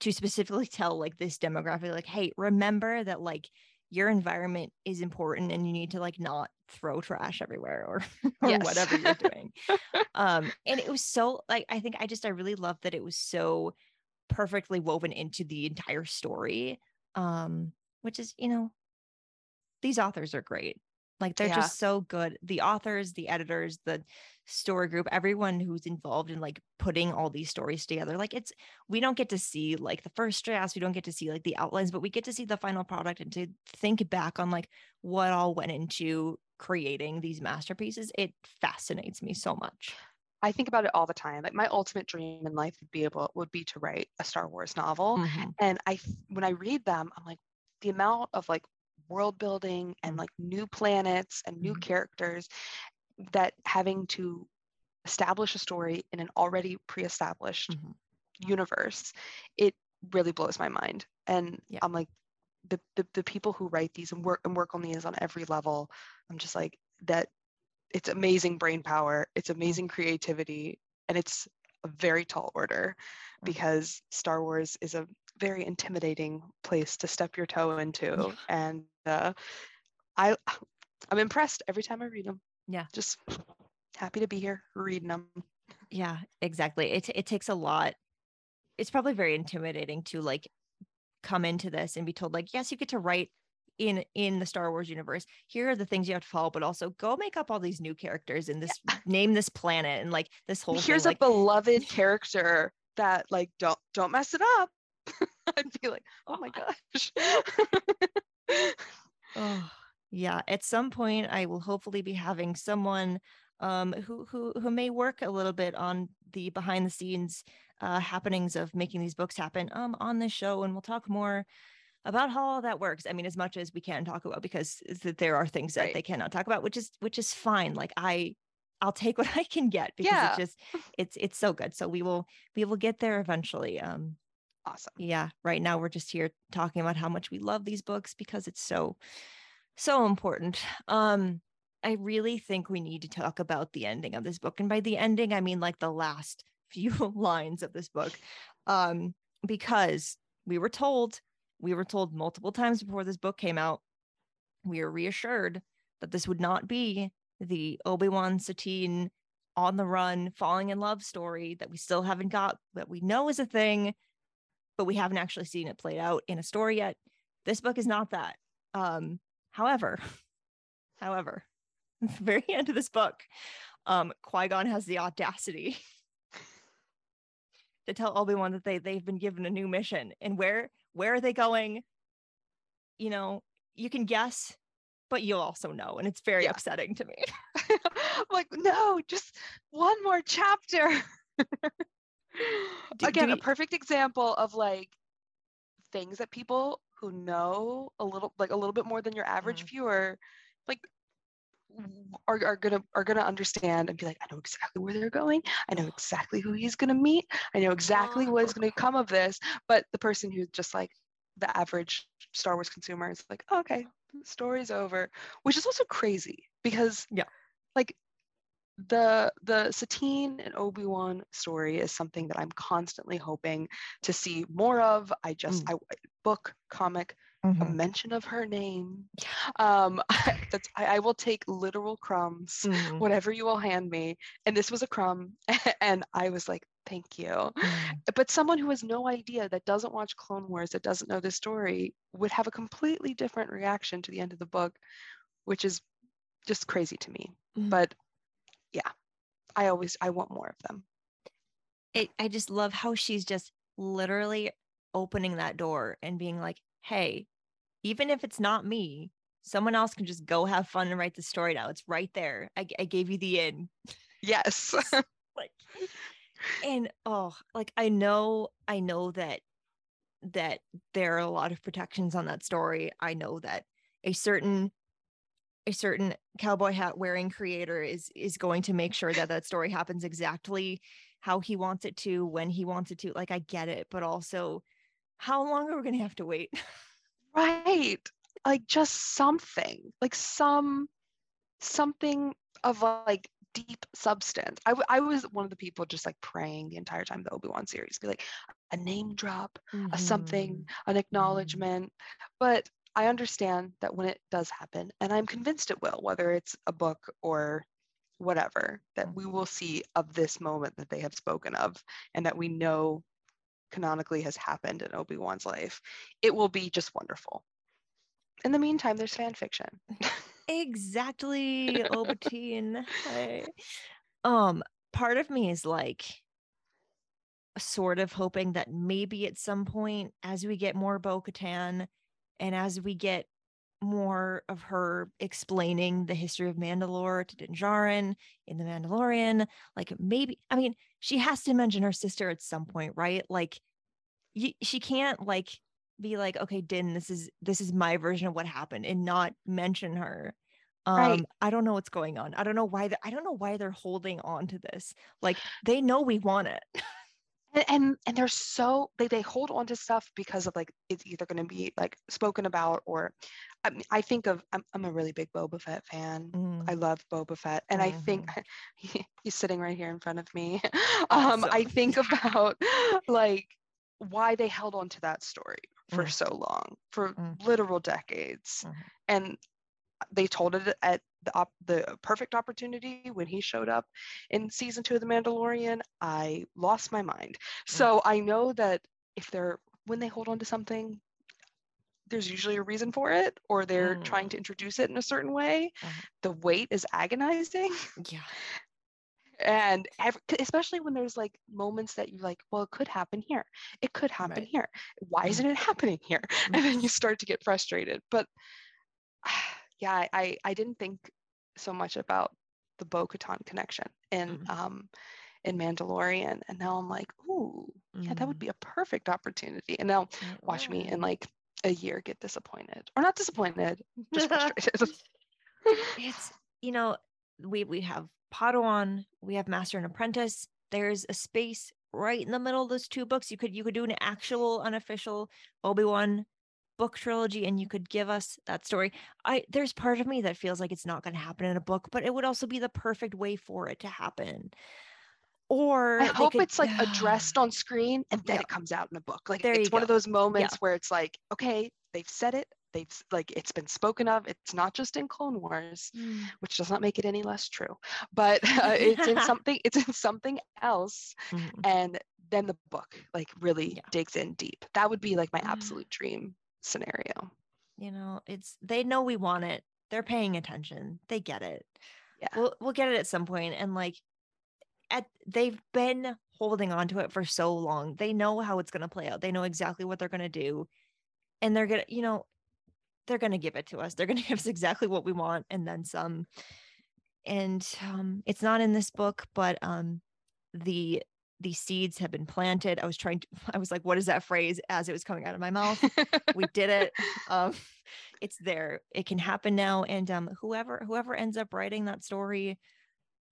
A: to specifically tell like this demographic like hey remember that like your environment is important and you need to like not throw trash everywhere or, or
B: Yes.
A: whatever you're doing um and it was so like i think i just i really loved that it was so perfectly woven into the entire story um which is you know these authors are great like they're
B: Yeah.
A: just so good. The authors the editors the story group everyone who's involved in like putting all these stories together. Like it's we don't get to see like the first drafts. We don't get to see like the outlines but we get to see the final product and to think back on like what all went into creating these masterpieces. It fascinates me so much.
B: I think about it all the time. Like my ultimate dream in life would be able would be to write a star wars novel.
A: Mhm.
B: and i when i read them i'm like the amount of like world building and
A: Mm.
B: like new planets and new
A: Mhm.
B: characters that having to establish a story in an already pre-established
A: Mhm.
B: universe it really blows my mind and
A: Yeah.
B: i'm like the, the the people who write these and work and work on these on every level i'm just like that it's amazing brain power it's amazing creativity and it's a very tall order
A: Mm.
B: because star wars is a very intimidating place to step your toe into and uh, i i'm impressed every time i read them
A: Yeah.
B: just happy to be here reading them
A: Yeah, exactly. It it takes a lot. It's probably very intimidating to like come into this and be told like, yes, you get to write in in the Star Wars universe. Here are the things you have to follow, but also go make up all these new characters and this name this planet and like this whole
B: here's
A: thing.
B: a beloved character that like don't don't mess it up i'd be like oh my gosh
A: Oh, yeah. At some point, I will hopefully be having someone um, who who who may work a little bit on the behind the scenes uh, happenings of making these books happen um, on this show, and we'll talk more about how all that works. I mean, as much as we can talk about, because th- there are things that
B: Right.
A: they cannot talk about, which is which is fine. Like I. I'll take what I can get because
B: Yeah.
A: it's just it's it's so good. So we will we will get there eventually. Um
B: awesome.
A: Yeah right now we're just here talking about how much we love these books because it's so so important. Um i really think we need to talk about the ending of this book and by the ending i mean like the last few lines of this book. Um because we were told we were told multiple times before this book came out we were reassured that this would not be the obi-wan satine on the run falling in love story that we still haven't got that we know is a thing but we haven't actually seen it played out in a story yet. This book is not that. Um, however, however, at the very end of this book, um, Qui-Gon has the audacity to tell Obi-Wan that they they've been given a new mission. And where where are they going? You know, you can guess, but you'll also know. And it's very
B: Yeah.
A: upsetting to me.
B: I'm like, no, just one more chapter.
A: Do-
B: Again,
A: do
B: a perfect example of like things that people who know a little, like a little bit more than your average
A: Mhm.
B: viewer, like are, are gonna are gonna understand and be like, I know exactly where they're going. I know exactly who he's gonna meet. I know exactly what is gonna come of this. But the person who's just like the average Star Wars consumer is like, "Oh, okay, story's over, which is also crazy because
A: Yeah.
B: like the the Satine and Obi-Wan story is something that I'm constantly hoping to see more of. I just
A: Mm.
B: I book, comic, a
A: Mhm.
B: mention of her name. Um, that's I, I will take literal crumbs,
A: Mhm.
B: whatever you will hand me. And this was a crumb, and I was like, thank you.
A: Mm.
B: But someone who has no idea, that doesn't watch Clone Wars, that doesn't know this story, would have a completely different reaction to the end of the book, which is just crazy to me.
A: Mm.
B: But yeah, I always I want more of them.
A: it, I just love how she's just literally opening that door and being like, hey, even if it's not me, someone else can just go have fun and write the story now. It's right there. I, I gave you the in.
B: Yes.
A: Like, and oh, like I know, I know that that there are a lot of protections on that story. I know that a certain a certain cowboy hat wearing creator is is going to make sure that that story happens exactly how he wants it to when he wants it to like i get it but also how long are we going to have to wait
B: right. Like just something, like some something of like deep substance. I, w- I was one of the people just like praying the entire time the Obi-Wan series, be like a name drop, a something, mm-hmm. an mm-hmm. acknowledgement. But I understand that when it does happen, and I'm convinced it will, whether it's a book or whatever, that we will see of this moment that they have spoken of and that we know canonically has happened in Obi-Wan's life. It will be just wonderful. In the meantime, there's fan fiction.
A: exactly Obitine. Um, part of me is like sort of hoping that maybe at some point, as we get more Bo Katan and as we get more of her explaining the history of Mandalore to Din Djarin in The Mandalorian, like maybe, I mean, she has to mention her sister at some point, right? Like, she can't like be like, okay, Din, this is this is my version of what happened, and not mention her. Um,
B: Right.
A: I don't know what's going on. I don't know why. I don't know why they're holding on to this. Like they know we want it.
B: And, and and they're so they they hold on to stuff because of like it's either going to be like spoken about or I mean I think of I'm I'm a really big Boba Fett fan. I
A: Mm,
B: love Boba Fett, and I think he, he's sitting right here in front of me. Um, I think about like why they held on to that story for
A: Mm.
B: so long, for
A: Mm.
B: literal decades,
A: Mhm.
B: and they told it at the op- the perfect opportunity when he showed up in season two of The Mandalorian. I lost my mind. So mm. I know that if they're when they hold on to something, there's usually a reason for it, or they're mm. trying to introduce it in a certain way.
A: Uh-huh.
B: The wait is agonizing,
A: yeah.
B: and ev- especially when there's like moments that you like, well, it could happen here. It could happen
A: Right.
B: here. Why isn't mm. it happening here? And then you start to get frustrated. But yeah, I, I, didn't think so much about the Bo-Katan connection in
A: Mhm.
B: um in Mandalorian, and now I'm like, ooh, yeah, that would
A: Mm,
B: be a perfect opportunity. And now watch me in like a year get disappointed, or not disappointed, just frustrated.
A: it's you know we we have Padawan, we have Master and Apprentice. There's a space right in the middle of those two books. You could you could do an actual unofficial Obi Wan book trilogy, and you could give us that story. I there's part of me that feels like it's not going to happen in a book, but it would also be the perfect way for it to happen. Or
B: I hope
A: could-
B: it's like addressed on screen and then
A: Yeah.
B: it comes out in a book. Like
A: There
B: it's one of those moments where it's like, okay, they've said it, they've like it's been spoken of. It's not just in Clone Wars,
A: Mm,
B: which does not make it any less true, but uh, it's in something. It's in something else,
A: mhm.
B: and then the book like really
A: Yeah.
B: digs in deep. That would be like my absolute dream scenario.
A: you know it's they know we want it. They're paying attention. They get it.
B: Yeah.
A: we'll we'll get it at some point and like at they've been holding on to it for so long. They know how it's going to play out. They know exactly what they're going to do and they're going to you know they're going to give it to us. They're going to give us exactly what we want and then some. And um it's not in this book but um the the seeds have been planted i was trying to i was like what is that phrase as it was coming out of my mouth we did it um it's there it can happen now and um whoever whoever ends up writing that story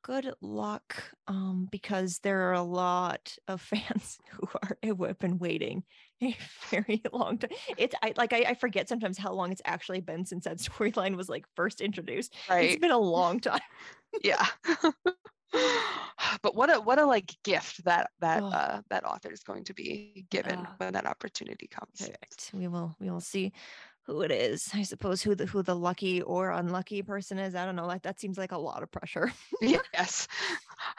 A: good luck um because there are a lot of fans who are who have been waiting a very long time it's i like I, I forget sometimes how long it's actually been since that storyline was like first introduced
B: Right.
A: It's been a long time
B: yeah. but what a what a like gift that that
A: Oh.
B: uh, that author is going to be given
A: Ah.
B: when that opportunity comes.
A: Correct. We will we will see. who it is. I suppose who the who the lucky or unlucky person is. I don't know. Like that seems like a lot of pressure.
B: yes.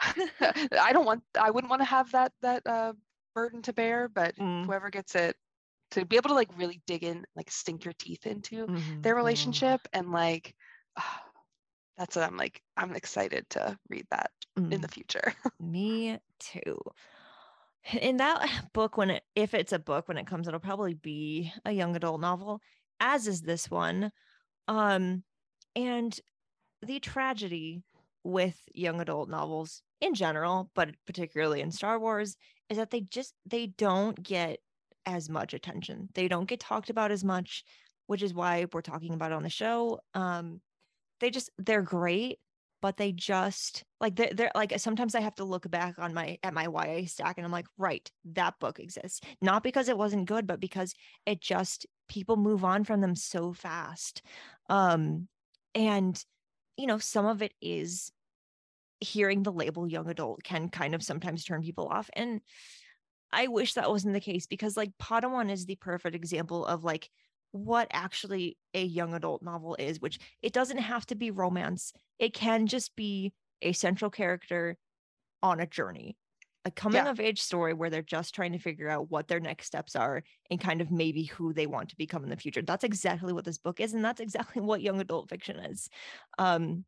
B: I don't want I wouldn't want to have that that uh, burden to bear, but
A: Mm.
B: whoever gets it to be able to like really dig in, like sink your teeth into
A: Mhm,
B: their
A: mhm.
B: relationship and like that's what I'm like I'm excited to read that in
A: Mm.
B: the future.
A: Me too. In that book, when it, if it's a book, when it comes, it'll probably be a young adult novel, as is this one. Um, and the tragedy with young adult novels in general, but particularly in Star Wars, is that they just they don't get as much attention. They don't get talked about as much, which is why we're talking about it on the show. Um, they just they're great, but they just like they're, they're like sometimes I have to look back on my at my YA stack and I'm like, right, that book exists. Not because it wasn't good, but because it just people move on from them so fast. Um, and you know, some of it is hearing the label young adult can kind of sometimes turn people off. And I wish that wasn't the case because like Padawan is the perfect example of like what actually a young adult novel is, which it doesn't have to be romance. It can just be a central character on a journey, a coming
B: Yeah.
A: of age story where they're just trying to figure out what their next steps are and kind of maybe who they want to become in the future. That's exactly what this book is. And that's exactly what young adult fiction is. Um,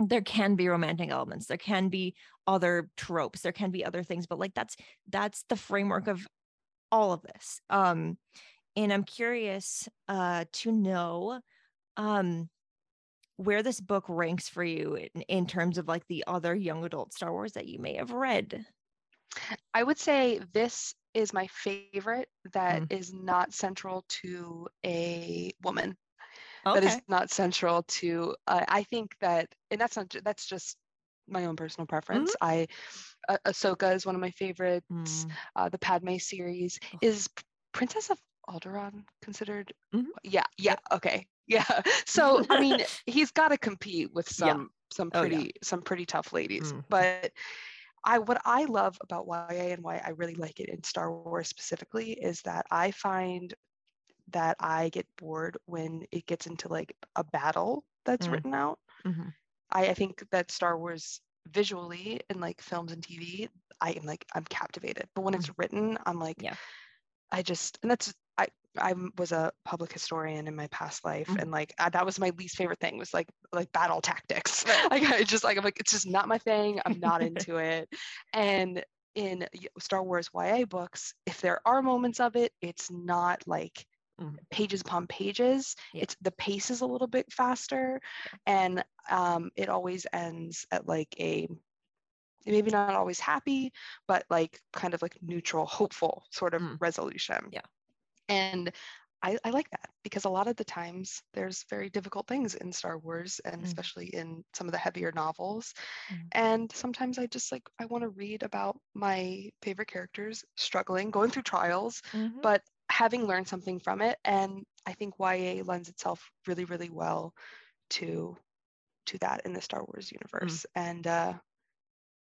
A: there can be romantic elements there can be other tropes there can be other things but like that's that's the framework of all of this um and i'm curious uh to know um where this book ranks for you in, in terms of like the other young adult star wars that you may have read
B: I would say this is my favorite that is not central to a woman.
A: okay
B: That is not central to. Uh, I think that, and that's not. That's just my own personal preference. I, uh, Ahsoka is one of my favorites.
A: Mm,
B: Uh, the Padme series
A: Ugh.
B: is Princess of Alderaan considered.
A: Mhm.
B: Yeah. Yeah. Okay. Yeah. So I mean, he's got to compete with
A: Yeah.
B: some some
A: Oh, yeah.
B: pretty some pretty tough ladies.
A: Mhm.
B: But I what I love about YA and why I really like it in Star Wars specifically is that I find that I get bored when it gets into like a battle that's
A: Mm.
B: written out.
A: mhm.
B: I, I think that Star Wars visually in like films and TV, I am like I'm captivated. But when it's written, I'm like,
A: Yeah.
B: I just and that's I was a public historian in my past life,
A: Mhm.
B: and like I, that was my least favorite thing was like like battle tactics. Like I just like I'm like it's just not my thing. I'm not into it. And in Star Wars YA books, if there are moments of it, it's not like
A: Mhm.
B: pages upon pages.
A: Yeah.
B: It's the pace is a little bit faster, and um, it always ends at like a maybe not always happy, but like kind of like neutral, hopeful sort of
A: Mm.
B: resolution.
A: Yeah.
B: And I, I like that because a lot of the times there's very difficult things in Star Wars and
A: Mm.
B: especially in some of the heavier novels.
A: Mm.
B: And sometimes I just like I want to read about my favorite characters struggling, going through trials,
A: Mhm.
B: but having learned something from it. And I think YA lends itself really, really well to to that in the Star Wars universe. And uh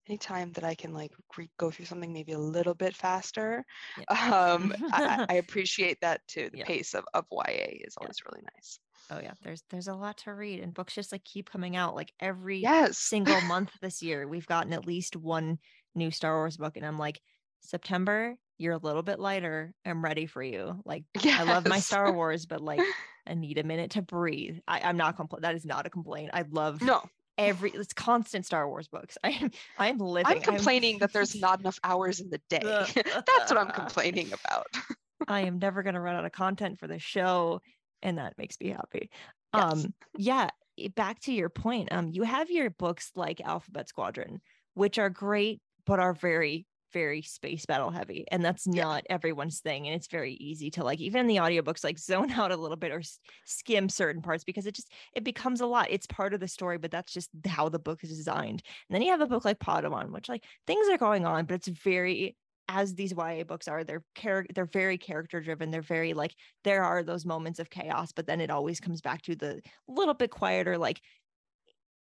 B: anytime that I can like re- go through something maybe a little bit faster, um, I, I appreciate that too. The
A: Yeah.
B: pace of, of YA is
A: Yeah.
B: always really nice.
A: oh yeah there's there's a lot to read and books just like keep coming out like every
B: Yes.
A: single month this year we've gotten at least one new star wars book and i'm like september you're a little bit lighter i'm ready for you like i love my star wars but like i need a minute to breathe I, i'm not compl- that is not a complaint i love
B: No,
A: every it's constant star wars books i am i'm living
B: I'm complaining that there's not enough hours in the day. That's what I'm complaining about.
A: I am never going to run out of content for the show, and that makes me happy.
B: Yes.
A: Um, yeah. Back to your point, um, you have your books like Alphabet Squadron, which are great, but are very, very space battle heavy, and that's
B: Yeah.
A: not everyone's thing. And it's very easy to like, even in the audiobooks, like zone out a little bit or s- skim certain parts because it just it becomes a lot. It's part of the story, but that's just how the book is designed. And then you have a book like Padawan, which like things are going on, but it's very as these YA books are, they're char- they're very character driven. They're very like there are those moments of chaos, but then it always comes back to the little bit quieter, like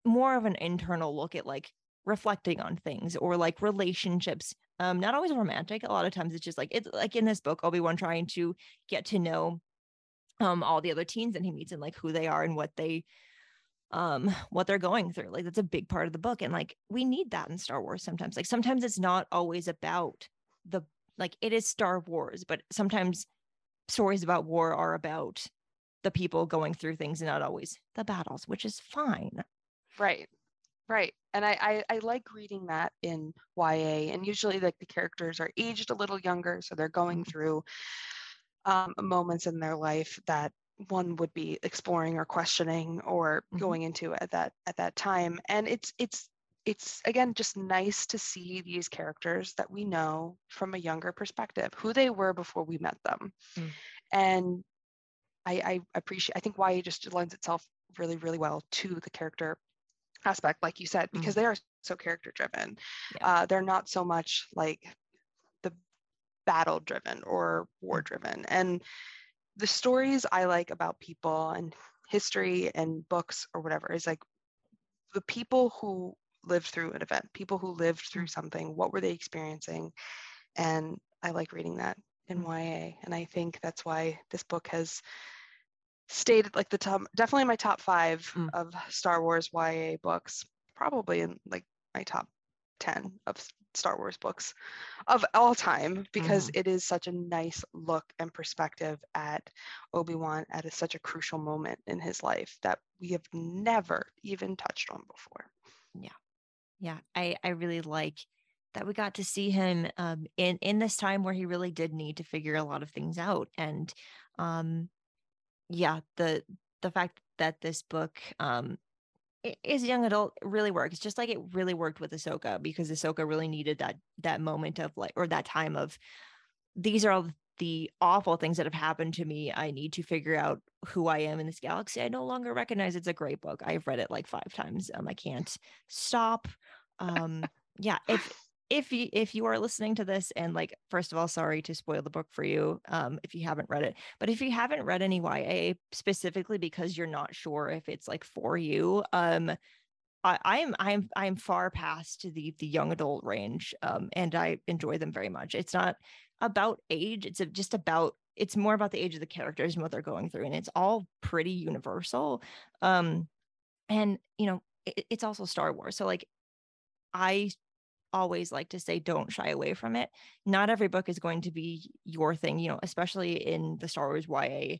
A: more of an internal look at like reflecting on things or like relationships. Um, not always romantic. A lot of times it's just like it's like in this book, Obi-Wan trying to get to know um all the other teens that he meets and like who they are and what they um what they're going through like that's a big part of the book and like we need that in star wars sometimes like sometimes it's not always about the like it is star wars but sometimes stories about war are about the people going through things and not always the battles which is fine
B: right right and I, I i like reading that in ya and usually like the characters are aged a little younger so they're going
A: Mhm.
B: through um, moments in their life that one would be exploring or questioning or
A: Mhm.
B: going into at that at that time and it's it's it's again just nice to see these characters that we know from a younger perspective who they were before we met them
A: Mm.
B: and I, I appreciate i think ya just lends itself really really well to the character aspect like you said because they are so character driven
A: Yeah.
B: uh, they're not so much like the battle driven or war driven. And the stories i like about people and history and books or whatever is like the people who lived through an event people who lived through something what were they experiencing? And i like reading that in
A: Mm.
B: ya and i think that's why this book has stayed at like the top definitely my top five
A: Mm.
B: of star wars ya books probably in like my top 10 of star wars books of all time because it is such a nice look and perspective at obi-wan at a, such a crucial moment in his life that we have never even touched on before.
A: Yeah, yeah i i really like that we got to see him um in in this time where he really did need to figure a lot of things out and um yeah the the fact that this book um is young adult really works just like it really worked with Ahsoka because Ahsoka really needed that that moment of like or that time of these are all the awful things that have happened to me. I need to figure out who I am in this galaxy. I no longer recognize it's a great book. I've read it like five times. Um, I can't stop. Um, yeah, if if you if you are listening to this and like first of all sorry to spoil the book for you um if you haven't read it but if you haven't read any YA specifically because you're not sure if it's like for you um I, I'm I'm I'm far past the the young adult range, um, and I enjoy them very much. It's not about age; it's just about it's more about the age of the characters and what they're going through, and it's all pretty universal. Um, and you know, it, it's also Star Wars, so like I always like to say, don't shy away from it. Not every book is going to be your thing, you know, especially in the Star Wars YA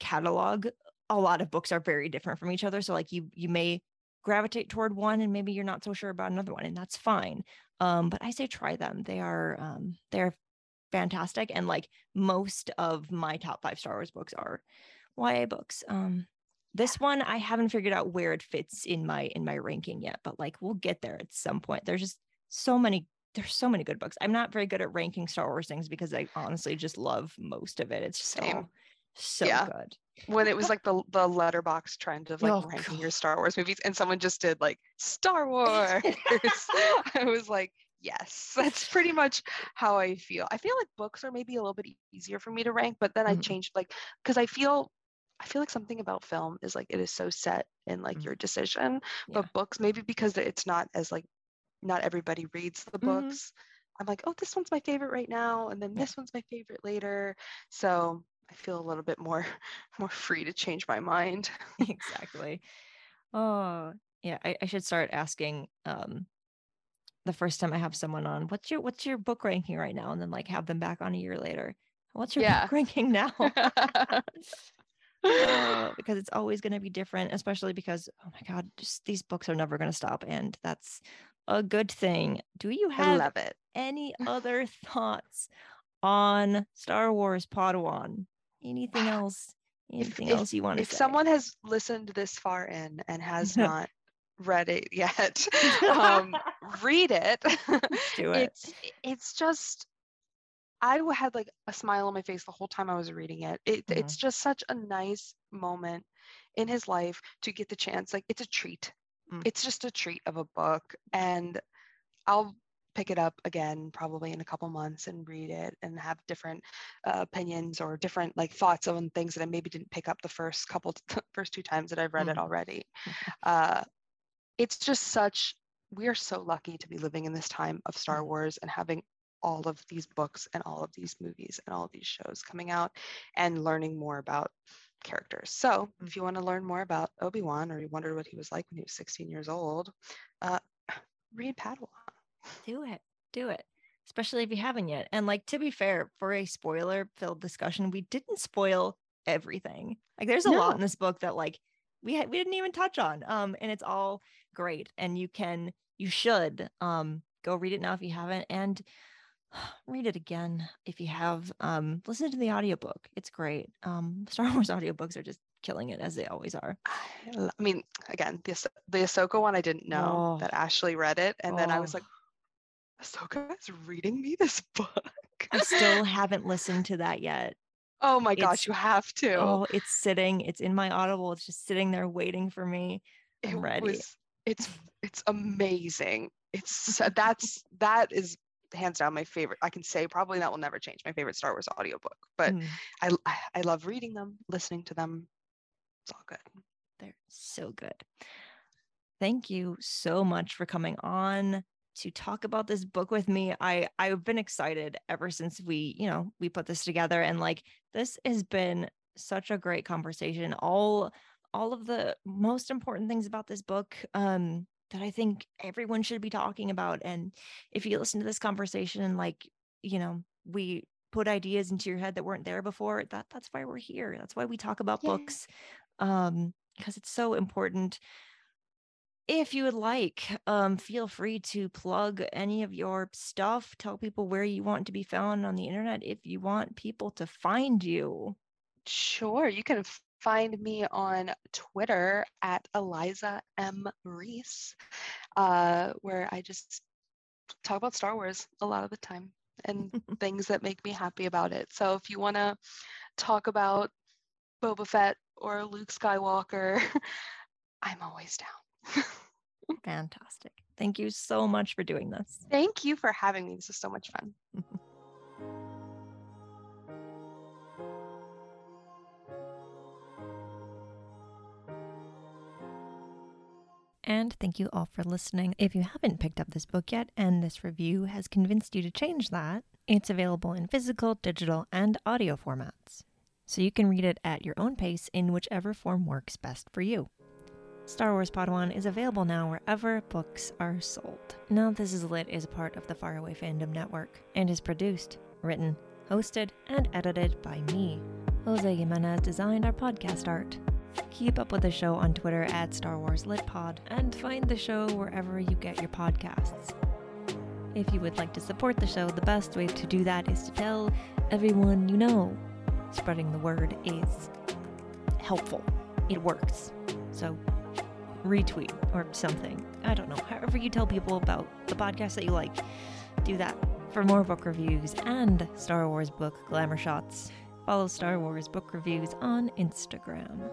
A: catalog. A lot of books are very different from each other, so like you you may gravitate toward one and maybe you're not so sure about another one and that's fine. Um but i say try them. They are um they're fantastic and like most of my top five star wars books are ya books. Um this one i haven't figured out where it fits in my in my ranking yet but like we'll get there at some point. There's just so many there's so many good books i'm not very good at ranking star wars things because i honestly just love most of it it's just
B: Same.
A: so
B: Yeah.
A: good
B: when it was like the the Letterboxd trend of like
A: Oh,
B: ranking your Star Wars movies, and someone just did like Star Wars. I was like, yes, that's pretty much how I feel. I feel like books are maybe a little bit easier for me to rank, but then I
A: Mhm.
B: changed like because I feel I feel like something about film is like it is so set in like
A: Mhm.
B: your decision,
A: Yeah.
B: but books maybe because it's not as like not everybody reads the
A: Mhm.
B: books. I'm like, oh, this one's my favorite right now, and then this one's my favorite later. So I feel a little bit more more free to change my mind.
A: exactly. Oh, yeah. I, I should start asking um the first time I have someone on, what's your what's your book ranking right now? And then like have them back on a year later. What's your
B: Yeah.
A: book ranking now? Uh, because it's always going to be different, especially because oh my god, just these books are never going to stop, and that's a good thing. Do you have any other thoughts on Star Wars Padawan? Anything else? Anything else you want to say?
B: If
A: say?
B: someone has listened this far in and has not read it yet, um, read it.
A: do it.
B: It's it's just I had like a smile on my face the whole time I was reading it. it
A: Mhm.
B: It's just such a nice moment in his life to get the chance. Like it's a treat.
A: Mm.
B: It's just a treat of a book, and I'll pick it up again probably in a couple months and read it and have different uh, opinions or different like thoughts on things that I maybe didn't pick up the first couple first two times that I've read it
A: Mhm.
B: already. Uh, it's just such we are so lucky to be living in this time of Star
A: Mm.
B: Wars and having all of these books and all of these movies and all of these shows coming out and learning more about characters. So if you want to learn more about Obi-Wan or you wondered what he was like when he was 16 years old, uh, read Padawan.
A: Do it. Do it. Especially if you haven't yet. And like to be fair, for a spoiler filled discussion, we didn't spoil everything. Like there's a
B: No.
A: lot in this book that like we had we didn't even touch on. Um and it's all great and you can you should um go read it now if you haven't and read it again if you have um listen to the audiobook. It's great. Um Star Wars audiobooks are just killing it as they always are.
B: I mean, again, the, the Ahsoka one, I didn't know
A: Oh.
B: that Ashley read it. And then I was
A: Oh.
B: like, Ahsoka is reading me this book.
A: I still haven't listened to that yet.
B: oh my
A: it's-
B: gosh, you have to.
A: Oh, it's sitting, it's in my audible. It's just sitting there waiting for me. I'm
B: it
A: ready.
B: was it's it's amazing it's that's that is hands down my favorite i can say probably that will never change my favorite star wars audiobook but
A: Mm,
B: I, I i love reading them listening to them it's all good
A: they're so good. Thank you so much for coming on to talk about this book with me. I I've been excited ever since we, you know, we put this together and like this has been such a great conversation. All all of the most important things about this book um that I think everyone should be talking about and if you listen to this conversation and like, you know, we put ideas into your head that weren't there before, that that's why we're here. That's why we talk about
B: Yeah.
A: books um because it's so important if you would like, um, feel free to plug any of your stuff. Tell people where you want to be found on the internet if you want people to find you.
B: sure you can find me on twitter at eliza m reese uh, where i just talk about star wars a lot of the time and things that make me happy about it so if you want to talk about boba fett or luke skywalker i'm always down
A: Fantastic. Thank you so much for doing this.
B: Thank you for having me. This is so much fun.
A: And thank you all for listening. If you haven't picked up this book yet and this review has convinced you to change that, it's available in physical, digital, and audio formats. So you can read it at your own pace in whichever form works best for you. Star Wars Padawan is available now wherever books are sold. Now This Is Lit is a part of the Faraway Fandom Network and is produced, written, hosted, and edited by me. Jose Jimenez designed our podcast art. Keep up with the show on Twitter at Star Wars Lit Pod and find the show wherever you get your podcasts. If you would like to support the show, the best way to do that is to tell everyone you know. Spreading the word is helpful. It works. So retweet or something. I don't know. However you tell people about the podcast that you like, do that. For more book reviews and Star Wars book glamour shots, follow Star Wars book reviews on Instagram.